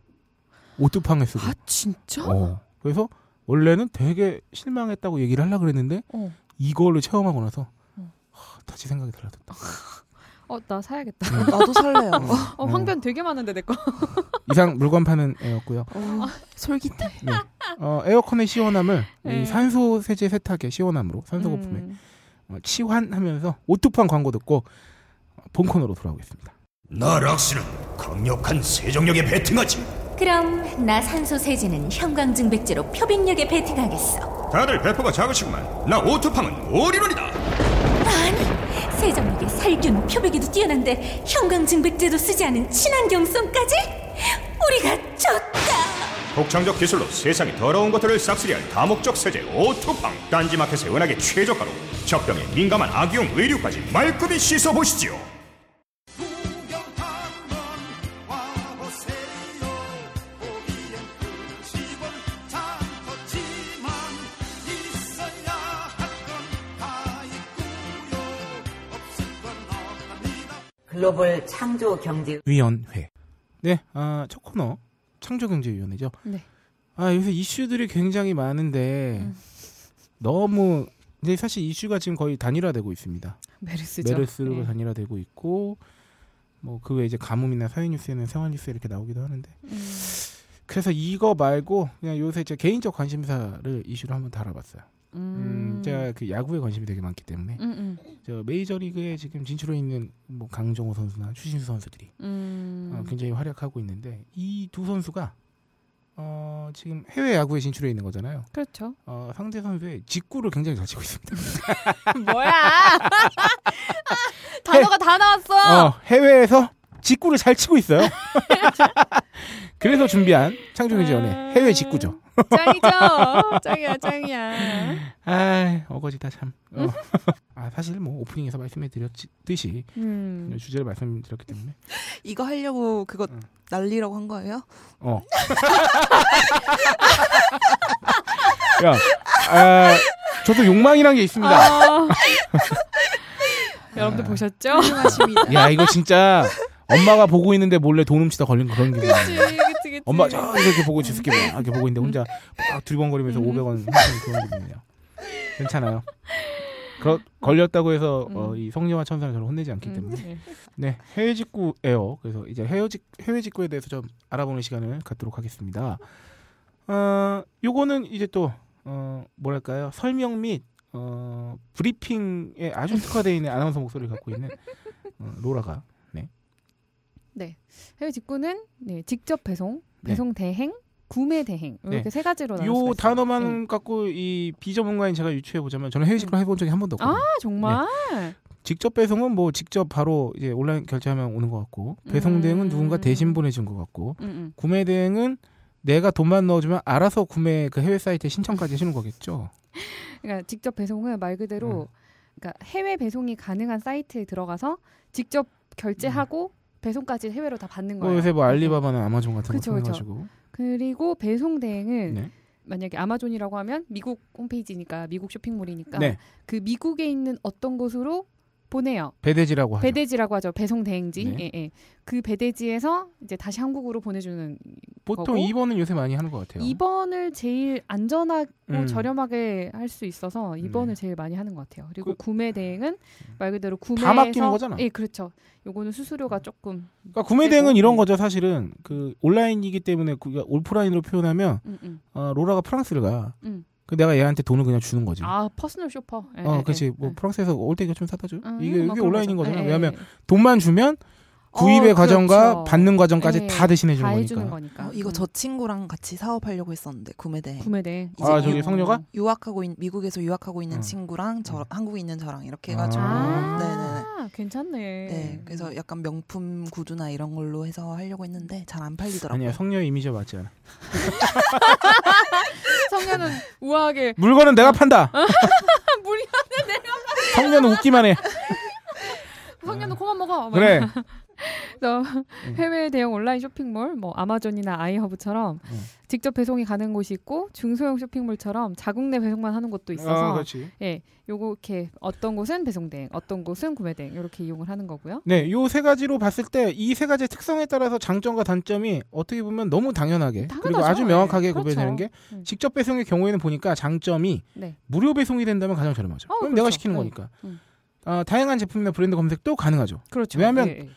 오뚜팡에 쓰고. 아 진짜? 어. 그래서 원래는 되게 실망했다고 얘기를 하려고 그랬는데 어, 이걸로 체험하고 나서 어. 하, 다시 생각이 달라졌다. 어, 나 사야겠다. 나도 살래요. 어, 황변 되게 많은데 내 거. 이상 물건 파는 애였고요. 어, 솔깃해. 네. 어, 에어컨의 시원함을 네. 이 산소 세제 세탁의 시원함으로 산소 거품에 음. 어, 치환하면서 오뚜팡 광고 듣고 어, 본 코너로 돌아오겠습니다. 나 락스는 강력한 세정력에 배팅하지. 그럼 나 산소 세제는 형광등 백제로 표백력에 베팅하겠어. 다들 배포가 작으시구만. 나 오투팡은 올인원이다. 아니, 세정력에 살균, 표백에도 뛰어난데 형광증백제도 쓰지 않은 친환경성까지? 우리가 졌다! 독창적 기술로 세상의 더러운 것들을 싹쓸이할 다목적 세제 오토팡 딴지마켓의 은하계 최저가로 적병에 민감한 악용 의류까지 말끔히 씻어보시지요 글로벌 창조 경제 위원회. 네, 아, 첫 코너 창조 경제 위원회죠. 네. 아 요새 이슈들이 굉장히 많은데 음. 너무 이제 사실 이슈가 지금 거의 단일화되고 있습니다. 메르스죠. 메르스로 예. 단일화되고 있고 뭐 그 외에 이제 가뭄이나 사회 뉴스에는 생활 뉴스 이렇게 나오기도 하는데 음. 그래서 이거 말고 그냥 요새 제 개인적 관심사를 이슈로 한번 다뤄봤어요. 음, 음. 제가 그 야구에 관심이 되게 많기 때문에 음, 음. 저 메이저리그에 지금 진출해 있는 뭐 강정호 선수나 추신수 선수들이 음. 어, 굉장히 활약하고 있는데 이 두 선수가 어, 지금 해외 야구에 진출해 있는 거잖아요. 그렇죠. 어, 상대 선수의 직구를 굉장히 잘 치고 있습니다. 뭐야? 단어가 다 나왔어. 어, 해외에서 직구를 잘 치고 있어요. 그래서 준비한 창조경제연의 해외 직구죠. 짱이죠. 짱이야, 짱이야. 아, 어거지다 참. 어. 아, 사실 뭐 오프닝에서 말씀해 드렸듯이 음. 주제를 말씀드렸기 때문에. 이거 하려고 그거 응. 날리라고 한 거예요? 어. 야, 아, 저도 욕망이란 게 있습니다. 아. 여러분들 아. 보셨죠? 훌륭하십니다. 야, 이거 진짜 엄마가 보고 있는데 몰래 돈 훔치다 걸린 그런 기분. 그치. 엄마 저 이렇게 보고 지스게 막 이렇게 보고 있는데 혼자 막 두리번거리면서 음. 500원 훔치는 그런 기분이에요. 괜찮아요. 그러, 걸렸다고 해서 어, 음. 이 성녀와 천사는 저를 혼내지 않기 음, 때문에 네. 네 해외 직구예요. 그래서 이제 해외 직 해외 직구에 대해서 좀 알아보는 시간을 갖도록 하겠습니다. 어 요거는 이제 또 어, 뭐랄까요 설명 및 어, 브리핑에 아주 특화되어 있는 아나운서 목소리를 갖고 있는 어, 로라가 해외 직구는 네, 직접 배송, 네. 배송 대행, 구매 대행 이렇게 네. 세 가지로 나눌 요 수가 있어요. 단어만 네. 갖고 이 비전문가인 제가 유추해 보자면 저는 해외 직구를 해본 적이 한 번도 없거든요. 아 정말 직접 배송은 뭐 직접 바로 이제 온라인 결제하면 오는 것 같고 배송 대행은 음. 누군가 대신 보내준 것 같고 음, 음. 구매 대행은 내가 돈만 넣어주면 알아서 구매 그 해외 사이트에 신청까지 해주는 거겠죠. 그러니까 직접 배송은 말 음. 그대로 그러니까 해외 배송이 가능한 사이트에 들어가서 직접 결제하고 배송까지 해외로 다 받는 뭐 거예요. 요새 뭐 알리바바나 아마존 같은 그쵸, 거. 통해가지고 그리고 배송 대행은 네. 만약에 아마존이라고 하면 미국 홈페이지니까 미국 쇼핑몰이니까 네. 그 미국에 있는 어떤 곳으로 보내요. 배대지라고 하죠. 배대지라고 하죠. 배송 대행지. 네. 예, 예. 그 배대지에서 이제 다시 한국으로 보내주는 보통 거고. 2번은 요새 많이 하는 것 같아요. 2번을 제일 안전하고 음. 저렴하게 할 수 있어서 2번을 네. 제일 많이 하는 것 같아요. 그리고 그- 구매 대행은 말 그대로 구매해서 다 맡기는 거잖아. 예, 그렇죠. 요거는 수수료가 조금 그러니까 구매 대행은 이런 음. 거죠. 사실은 그 온라인이기 때문에 그 올프라인으로 표현하면 음, 음, 어, 로라가 프랑스를 가. 음. 그 내가 얘한테 돈을 그냥 주는 거지. 아 personal shopper. 예, 어, 예, 그렇지. 예. 뭐 프랑스에서 올 때 이거 좀 사다 줘. 음, 이게 뭐 이게 온라인인 거죠. 거잖아. 예, 왜냐하면 예. 돈만 주면 구입의 어, 과정과 그렇죠. 받는 과정까지 예, 다 대신해 주는 다 거니까. 거니까. 어, 이거 음. 저 친구랑 같이 사업하려고 했었는데 구매대. 구매 대행. 이제 아, 유- 저기 성녀가? 유학하고 있, 미국에서 유학하고 있는 어. 친구랑 저 어. 한국에 있는 저랑 이렇게 해가지고 아. 네네네. 괜찮네. 네, 그래서 약간 명품 구두나 이런 걸로 해서 하려고 했는데 잘 안 팔리더라고요. 아니야 성녀 이미지가 맞지 않아. 성녀는 우아하게 물건은 내가 판다. 물이 성녀는 웃기만 해. 성녀는 코만 먹어. 막 그래. 그래서 해외 대형 온라인 쇼핑몰, 뭐 아마존이나 아이허브처럼 음. 직접 배송이 가는 곳이 있고 중소형 쇼핑몰처럼 자국 내 배송만 하는 곳도 있어서 아. 예, 요거 이렇게 어떤 곳은 배송 대행, 어떤 곳은 구매 대행 이렇게 이용을 하는 거고요. 네, 요 세 가지로 봤을 때 이 세 가지의 특성에 따라서 장점과 단점이 어떻게 보면 너무 당연하게 그리고 당연하죠. 아주 명확하게 예, 구별되는 그렇죠. 게 음. 직접 배송의 경우에는 보니까 장점이 네. 무료 배송이 된다면 가장 저렴하죠. 어, 그럼 내가 그렇죠. 시키는 네. 거니까. 음. 아, 다양한 제품이나 브랜드 검색도 가능하죠. 그렇죠. 왜냐하면 예, 예.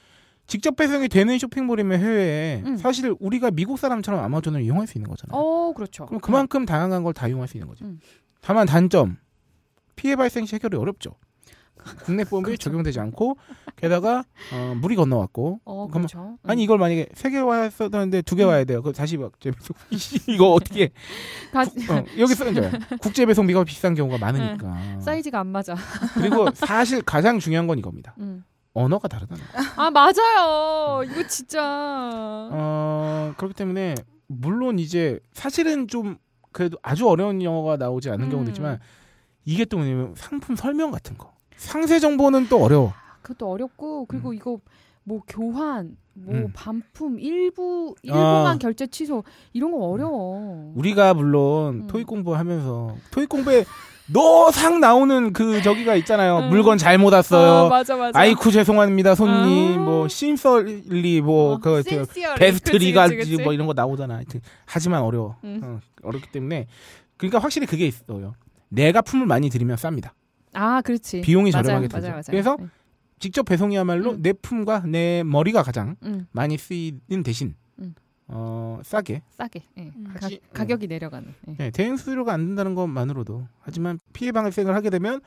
직접 배송이 되는 쇼핑몰이면 해외에 음. 사실 우리가 미국 사람처럼 아마존을 이용할 수 있는 거잖아요. 어, 그렇죠. 그럼 그만큼 다양한 걸 다 이용할 수 있는 거죠. 음. 다만 단점 피해 발생 시 해결이 어렵죠. 국내법이 적용되지 않고 게다가 어, 물이 건너왔고 어, 그렇죠. 음. 아니 이걸 만약에 세 개 왔었는데 두 개 와야 돼요. 그 다시 막 재배송 이거 어떻게 가, 국- 어, 여기 써 이제 국제 배송비가 비싼 경우가 많으니까. 네. 사이즈가 안 맞아. 그리고 사실 가장 중요한 건 이겁니다. 음. 언어가 다르다는 거. 아 맞아요. 이거 진짜. 어, 그렇기 때문에 물론 이제 사실은 좀 그래도 아주 어려운 영어가 나오지 않는 음. 경우도 있지만 이게 또 뭐냐면 상품 설명 같은 거. 상세 정보는 또 어려워. 그것도 어렵고 그리고 이거 뭐 교환, 뭐 음. 반품 일부 일부만 아. 결제 취소 이런 거 어려워. 우리가 물론 음. 토익 공부하면서 토익 공부에 노상 나오는 그 저기가 있잖아요. 음. 물건 잘못 아, 왔어요. 맞아 맞아. 아이쿠 죄송합니다 손님 아. 뭐 심설리 어, 뭐그 sincerely. 베스트리가 그치, 그치, 그치. 뭐 이런 거 나오잖아. 하여튼 하지만 어려워. 음. 어, 어렵기 때문에 그러니까 확실히 그게 있어요. 내가 품을 많이 들이면 쌉니다. 아 그렇지. 비용이 맞아요, 저렴하게 맞아요, 들죠. 맞아요. 그래서 네. 직접 배송이야말로 음. 내 품과 내 머리가 가장 음, 많이 쓰이는 대신 음. 어, 싸게 싸게. 예. 음. 가, 하지- 가 격이 내려가는. 예. 네, 대행 수수료가 안 든다는 것만으로도 하지만 피해 발생을 하게 되면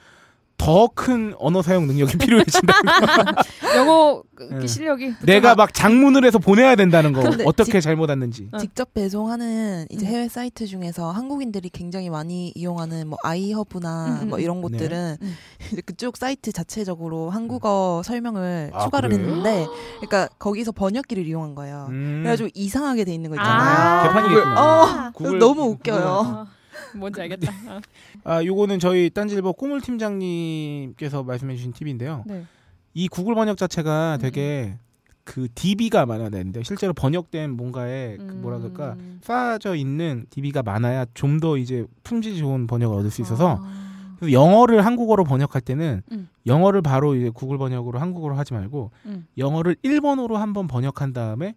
더 큰 언어 사용 능력이 필요해진다. 영어 예. 실력이 내가 막 장문을 해서 보내야 된다는 거 어떻게 잘못 왔는지. 어. 직접 배송하는 이제 음. 해외 사이트 중에서 한국인들이 굉장히 많이 이용하는 뭐 아이허브나 음, 뭐 음, 이런 네. 곳들은 음. 이제 그쪽 사이트 자체적으로 한국어 설명을 아, 추가를 그래요? 했는데, 그러니까 거기서 번역기를 이용한 거예요. 음. 그래가지고 이상하게 돼 있는 거 아, 있잖아요. 개판이겠구나. 어, 구글- 너무 웃겨요. 아, 뭔지 알겠다. 아, 아, 요거는 저희 딴지일보 꼬물 팀장님께서 말씀해주신 팁인데요. 네. 이 구글 번역 자체가 음, 되게 그 DB가 많아야 되는데 실제로 번역된 뭔가에 그 뭐라 그럴까 음. 쌓아져 있는 DB가 많아야 좀 더 이제 품질 좋은 번역을 얻을 수 있어서 아, 그래서 영어를 한국어로 번역할 때는 음. 영어를 바로 이제 구글 번역으로 한국어로 하지 말고 음. 영어를 일본어로 한번 번역한 다음에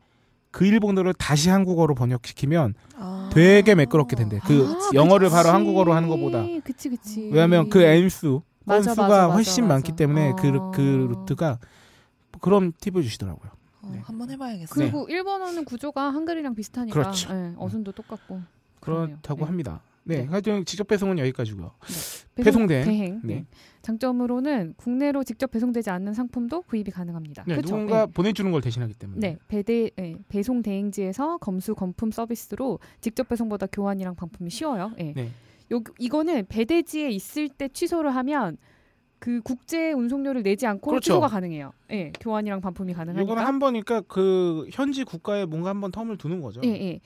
그 일본어를 다시 한국어로 번역시키면 아. 되게 매끄럽게 된대. 그 아, 영어를 바로 그치. 한국어로 하는 것보다. 그치 그치. 왜냐하면 그 N수 건수가 훨씬 맞아. 많기 때문에 그, 어. 그 루트가 그런 팁을 주시더라고요. 어, 네. 한번 해봐야겠어요. 그리고 일본어는 구조가 한글이랑 비슷하니까 그렇죠. 예, 어순도 똑같고. 그렇다고 네. 합니다. 네, 네. 하여튼 직접 배송은 여기까지고요. 배송- 배송대행. 대행. 네. 네. 장점으로는 국내로 직접 배송되지 않는 상품도 구입이 가능합니다. 네, 그렇죠? 누군가 네. 보내주는 걸 대신하기 때문에. 네, 배대 예, 배송 대행지에서 검수 검품 서비스로 직접 배송보다 교환이랑 반품이 쉬워요. 예. 네. 요 이거는 배대지에 있을 때 취소를 하면 그 국제 운송료를 내지 않고 그렇죠. 취소가 가능해요. 예, 교환이랑 반품이 가능하니까. 이거는 한 번이니까 그 현지 국가에 뭔가 한 번 텀을 두는 거죠. 예, 예.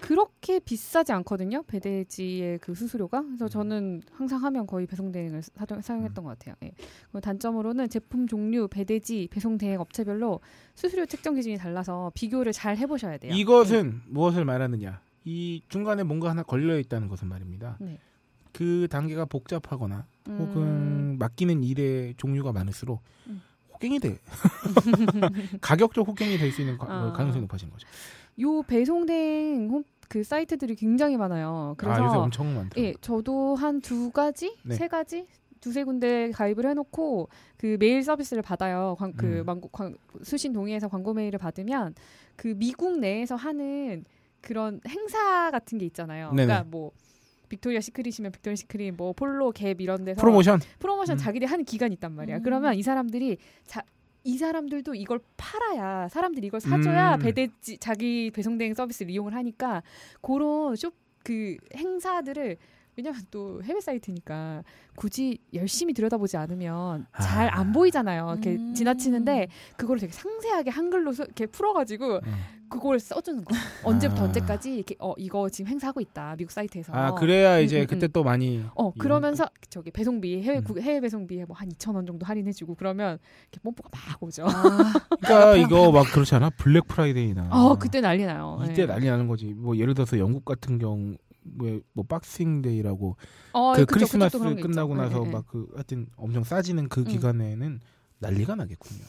그렇게 비싸지 않거든요. 배대지의 그 수수료가. 음. 그래서 저는 항상 하면 거의 배송 대행을 사- 사용했던 것 같아요. 예. 그리고 단점으로는 제품 종류, 배대지, 배송 대행 업체별로 수수료 책정 기준이 달라서 비교를 잘 해보셔야 돼요. 이것은 무엇을 말하느냐? 이 중간에 뭔가 하나 걸려 있다는 것은 말입니다. 네. 그 단계가 복잡하거나 예. 음, 혹은 맡기는 일의 종류가 많을수록 음. 호갱이 돼. 가격적 호갱이 될 수 있는 가, 아. 가능성이 높아진 거죠. 요 배송 대행 홈- 그 사이트들이 굉장히 많아요. 그래서 아, 요새 엄청 많다. 예, 저도 한 두 가지, 네. 세 가지, 두세 군데 가입을 해놓고 그 메일 서비스를 받아요. 광, 그 음. 광고, 광, 수신 동의해서 광고 메일을 받으면 그 미국 내에서 하는 그런 행사 같은 게 있잖아요. 네네. 그러니까 뭐 빅토리아 시크릿이면 빅토리아 시크릿, 뭐 폴로 갭 이런 데서 프로모션. 프로모션 음. 자기들이 하는 기간이 있단 말이야. 음. 그러면 이 사람들이 자, 이 사람들도 이걸 팔아야 사람들이 이걸 사줘야 음. 배대지 자기 배송 대행 서비스를 이용을 하니까 그런 쇼 그 행사들을 왜냐면 또 해외 사이트니까 굳이 열심히 들여다보지 않으면 잘안 아. 보이잖아요. 이렇게 음. 지나치는데 그거를 되게 상세하게 한글로 써- 이렇게 풀어가지고 음. 그걸 써주는 거야. 언제부터 아. 언제까지 이렇게 어 이거 지금 행사하고 있다 미국 사이트에서. 아 그래야 이제 음, 음, 그때 음. 또 많이 어 그러면서 저기 배송비 해외 음. 국- 해외 배송비에 뭐 한 2천 원 정도 할인해주고 그러면 이렇게 뽐뿌가 막 오죠. 아, 그러니까 이거 막 그렇지 않아? 블랙 프라이데이나. 어 그때 난리 나요. 이때 예. 난리 나는 거지. 뭐 예를 들어서 영국 같은 경우 뭐, 뭐 Boxing Day라고 어, 그 그쵸, 크리스마스 끝나고 있죠. 나서 예, 예, 막그 하여튼 엄청 싸지는 그 음. 기간에는 난리가 나겠군요.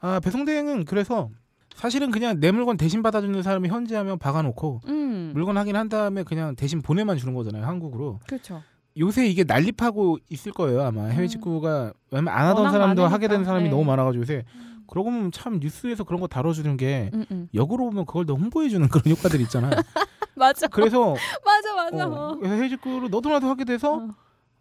아 배송 대행은 그래서 사실은 그냥 내 물건 대신 받아주는 사람이 현지 하면 박아놓고 음 물건 확인 한 다음에 그냥 대신 보내만 주는 거잖아요 한국으로. 그렇죠. 요새 이게 난립하고 있을 거예요 아마 해외 음. 직구가 왜냐면 안 하던 사람도 많으니까. 하게 되는 사람이 네. 너무 많아가지고 요새 그러고 보면 참 뉴스에서 그런 거 다뤄주는 게 음, 음. 역으로 보면 그걸 더 홍보해주는 그런 효과들이 있잖아요. 맞아. 그래서 맞아 맞아. 어, 그래서 해외 직구를 너도 나도 하게 돼서 어.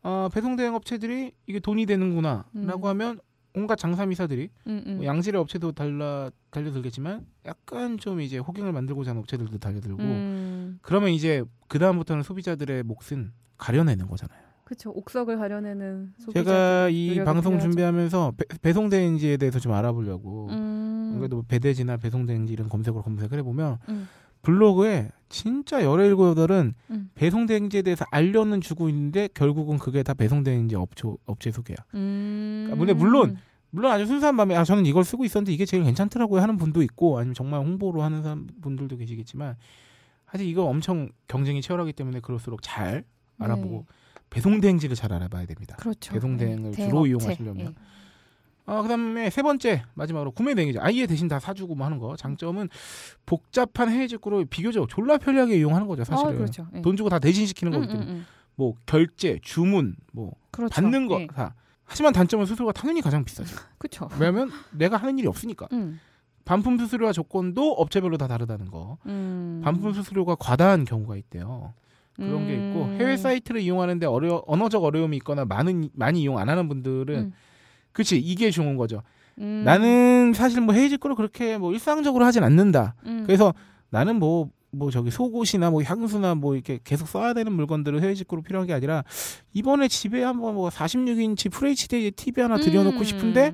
어, 배송 대행 업체들이 이게 돈이 되는구나라고 음. 하면 온갖 장사미사들이 음, 음. 뭐 양질의 업체도 달라 달려들겠지만 약간 좀 이제 호갱을 만들고자 하는 업체들도 달려들고 음. 그러면 이제 그 다음부터는 소비자들의 몫은 가려내는 거잖아요. 그쵸 옥석을 가려내는 소비자. 제가 이 방송 필요하죠. 준비하면서 배, 송대행지에 대해서 좀 알아보려고 음. 그래도 뭐 배대지나 배송대행지 이런 검색으로 검색을 해보면 음. 블로그에 진짜 열일곱 여덟은 음. 배송 대행지에 대해서 알려는 주고 있는데 결국은 그게 다 배송 대행지 업체, 업체 소개야. 음. 그러니까 물론 물론 아주 순수한 마음에 아 저는 이걸 쓰고 있었는데 이게 제일 괜찮더라고요 하는 분도 있고 아니면 정말 홍보로 하는 사람 분들도 계시겠지만 사실 이거 엄청 경쟁이 치열하기 때문에 그럴수록 잘 알아보고 배송 대행지를 잘 알아봐야 됩니다. 그렇죠. 배송 대행을 네. 주로. 이용하시려면. 예. 아, 그다음에 세 번째 마지막으로 구매 대행이죠. 아예 대신 다 사주고 뭐 하는 거. 장점은 복잡한 해외 직구를 비교적 졸라 편리하게 이용하는 거죠. 사실은 아, 그렇죠. 예. 돈 주고 다 대신 시키는 음, 거기 때문에 음, 음. 뭐 결제, 주문, 뭐 그렇죠. 받는 거 예. 다. 하지만 단점은 수수료가 당연히 가장 비싸죠. 그렇죠. 왜냐하면 내가 하는 일이 없으니까. 음. 반품 수수료와 조건도 업체별로 다 다르다는 거. 음. 반품 수수료가 과다한 경우가 있대요. 그런 게 있고 음. 해외 사이트를 이용하는데 어려 언어적 어려움이 있거나 많은 많이 이용 안 하는 분들은 음. 그치 이게 좋은 거죠. 음. 나는 사실 뭐 해외 직구를 그렇게 뭐 일상적으로 하진 않는다. 음. 그래서 나는 뭐, 뭐 저기 속옷이나 뭐 향수나 뭐 이렇게 계속 써야 되는 물건들을 해외 직구로 필요한 게 아니라 이번에 집에 한번 뭐 46인치 FHD TV 하나 들여놓고 음. 싶은데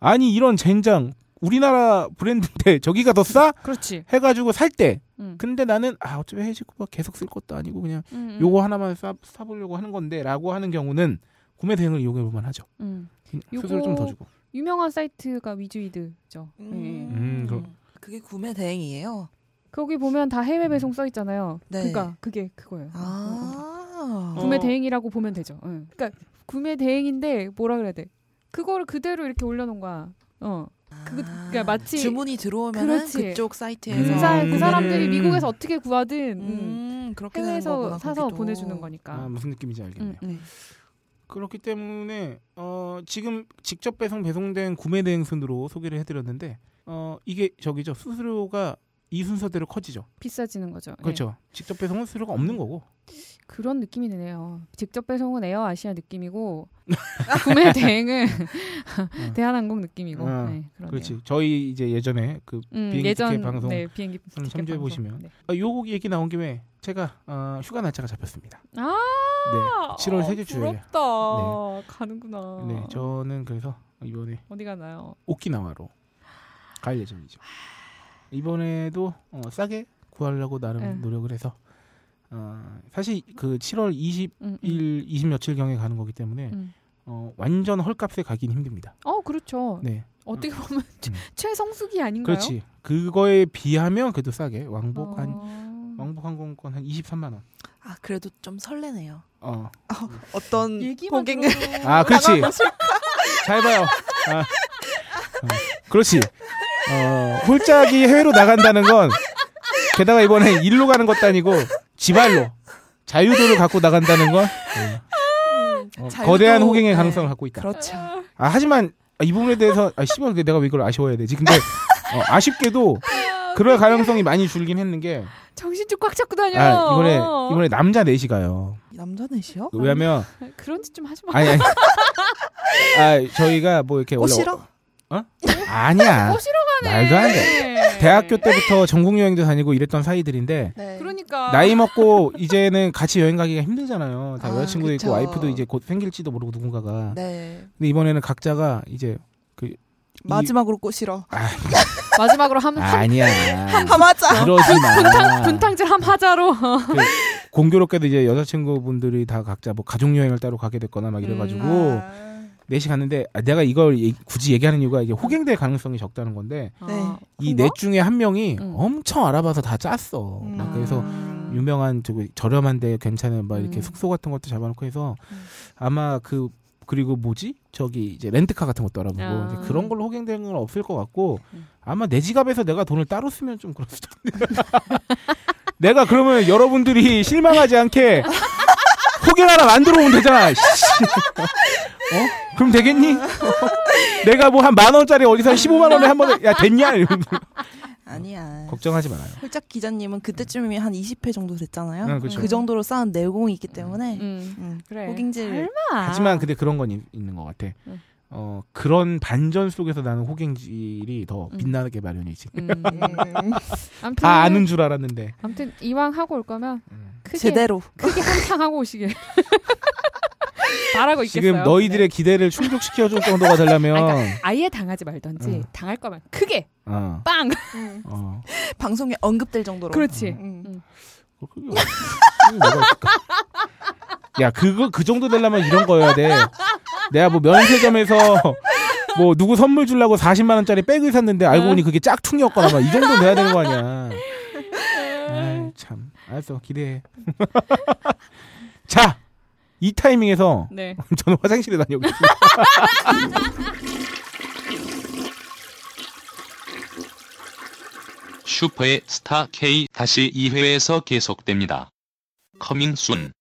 아니 이런 젠장 우리나라 브랜드인데 저기가 더 싸? 그렇지. 해가지고 살 때 음. 근데 나는 아 어차피 해외 직구 계속 쓸 것도 아니고 그냥 음, 음. 요거 하나만 사, 사보려고 하는 건데라고 하는 경우는 구매 대행을 이용해 볼만 하죠. 음. 수수료 좀 더 주고. 유명한 사이트가 위주이드죠. 예. 음, 그럼. 그게 구매 대행이에요. 거기 보면 다 해외 배송 써 있잖아요. 네. 그러니까 그게 그거예요. 아. 구매 어. 대행이라고 보면 되죠. 응. 그러니까 구매 대행인데 뭐라 그래야 돼? 그거를 그대로 이렇게 올려놓은 거야. 어. 그, 그러니까 마치 주문이 들어오면. 그쪽 그, 사이트에서 음. 사, 그 사람들이 음. 미국에서 어떻게 구하든 음, 음, 해외에서 거구나, 사서 거기도. 보내주는 거니까. 아, 무슨 느낌인지 알겠네요. 음, 음. 그렇기 때문에 어, 지금 직접 배송 배송된 구매 대행 순으로 소개를 해드렸는데 어, 이게 저기죠 수수료가 이 순서대로 커지죠. 비싸지는 거죠. 예. 그렇죠. 직접 배송은 수수료가 없는 거고. 그런 느낌이 드네요. 직접 배송은 에어 아시아 느낌이고 구매 대행은 대한항공 느낌이고. 어, 네. 그렇지. 저희 이제 예전에 그 음, 비행기 예전 티켓 방송 네, 비행기 참조해. 보시면. 네. 어, 요 얘기 나온 김에 제가 어, 휴가 날짜가 잡혔습니다. 아, 네, 7월 셋째 주에. 부럽다. 가는구나. 네, 저는 그래서 이번에 어디 가나요? 오키나와로 갈 예정이죠. 이번에도 어, 싸게 구하려고 나름 네. 노력을 해서 어, 사실 그 7월 20일, 음, 음. 20 며칠 경에 가는 거기 때문에 음. 어, 완전 헐값에 가긴 힘듭니다. 어, 그렇죠. 네, 어떻게 보면 음. 최성수기 아닌가요? 그렇지. 그거에 비하면 그래도 싸게 왕복 한 어... 왕복 항공권 한 23만 원. 아 그래도 좀 설레네요. 어, 어떤 얘기만 고객을 들어도 아, 그렇지. 잘 봐요. 아, 어, 그렇지. 어, 홀짝이 해외로 나간다는 건 게다가 이번에 일로 가는 것도 아니고 지발로 자유도를 갖고 나간다는 건 어, 자유도- 거대한 호갱의 네. 가능성을 갖고 있다. 그렇죠. 아, 하지만 이 부분에 대해서 아, 씨발 내가 왜 이걸 아쉬워야 되지? 근데 어, 아쉽게도 그럴 가능성이 많이 줄긴 했는 게 정신 좀 꽉 잡고 다녀. 아, 이번에 이번에 남자 넷이 가요. 남자 넷이요? 왜냐면 그런 짓 좀 하지 마. 아니 아니 아 저희가 뭐 이렇게 원래 꽃이러? 어? 아니야. 꼬시러 가네. 말도 안 돼. 대학교 때부터 전국 여행도 다니고 이랬던 사이들인데 네. 그러니까 나이 먹고 이제는 같이 여행 가기가 힘들잖아요. 다 아, 여자친구도 그쵸. 있고 와이프도 이제 곧 생길지도 모르고 누군가가. 네. 근데 이번에는 각자가 이제 그 마지막으로 꽃이러. 아, 마지막으로 함, 함 아니야. 하마자. 그러지 마. 분탕 분탕질 함 하자로. 공교롭게도 이제 여자친구분들이 다 각자 뭐 가족 여행을 따로 가게 됐거나 막 이래가지고 아. 넷이 갔는데 아, 내가 이걸 얘기- 굳이 얘기하는 이유가 이게 호갱될 가능성이 적다는 건데 네. 이 그런가? 넷 중에 한 명이 음. 엄청 알아봐서 다 짰어. 막 음. 그래서 유명한 저기 저렴한데 괜찮은 막 이렇게 음. 숙소 같은 것도 잡아놓고 해서 음. 아마 그 그리고 뭐지 저기 이제 렌트카 같은 것도 알아보고 아. 이제 그런 걸로 호갱되는 건 없을 것 같고 음. 아마 내 지갑에서 내가 돈을 따로 쓰면 좀 그럴 수도 있는데 내가 그러면 여러분들이 실망하지 않게 호갱 하나 만들어 오면 되잖아. 씨. 어? 그럼 되겠니? 내가 뭐 한 만 원짜리 어디서 한 15만 원에 한 번에 야 됐냐? 아, 아니야. 걱정하지 말아요. 홀짝 기자님은 그때쯤이면 한 20회 정도 됐잖아요. 응, 그쵸. 그 정도로 쌓은 내공이 있기 때문에 음. 음, 그래. 호갱질 설마. 하지만 근데 그런 건 있, 있는 것 같아. 응. 어 그런 반전 속에서 나는 호갱질이 더 응. 빛나게 마련이지. 음. 음, 아무튼 다 아는 줄 알았는데. 아무튼 이왕 하고 올 거면 음. 크게 제대로 크게 한탕 하고 오시길 바라고 있겠어요. 지금 너희들의 기대를 충족시켜 줄 정도가 되려면 아니, 그러니까 아예 당하지 말던지 응. 당할 거면 크게 어, 빵. 어. 방송에 언급될 정도로. 그렇지. 음. 어? 야, 그거 그 정도 되려면 이런 거여야 돼. 내가 뭐 면세점에서 뭐 누구 선물 주려고 40만 원짜리 백을 샀는데 알고 보니 그게 짝퉁이었거나 막 이 정도 돼야 되는 거 아니야. 아이, 참. 알았어. 기대해. 자, 이 타이밍에서 네. 저는 화장실에 다녀오겠습니다. 슈퍼의 스타 K 다시 2회에서 계속됩니다. 커밍 순.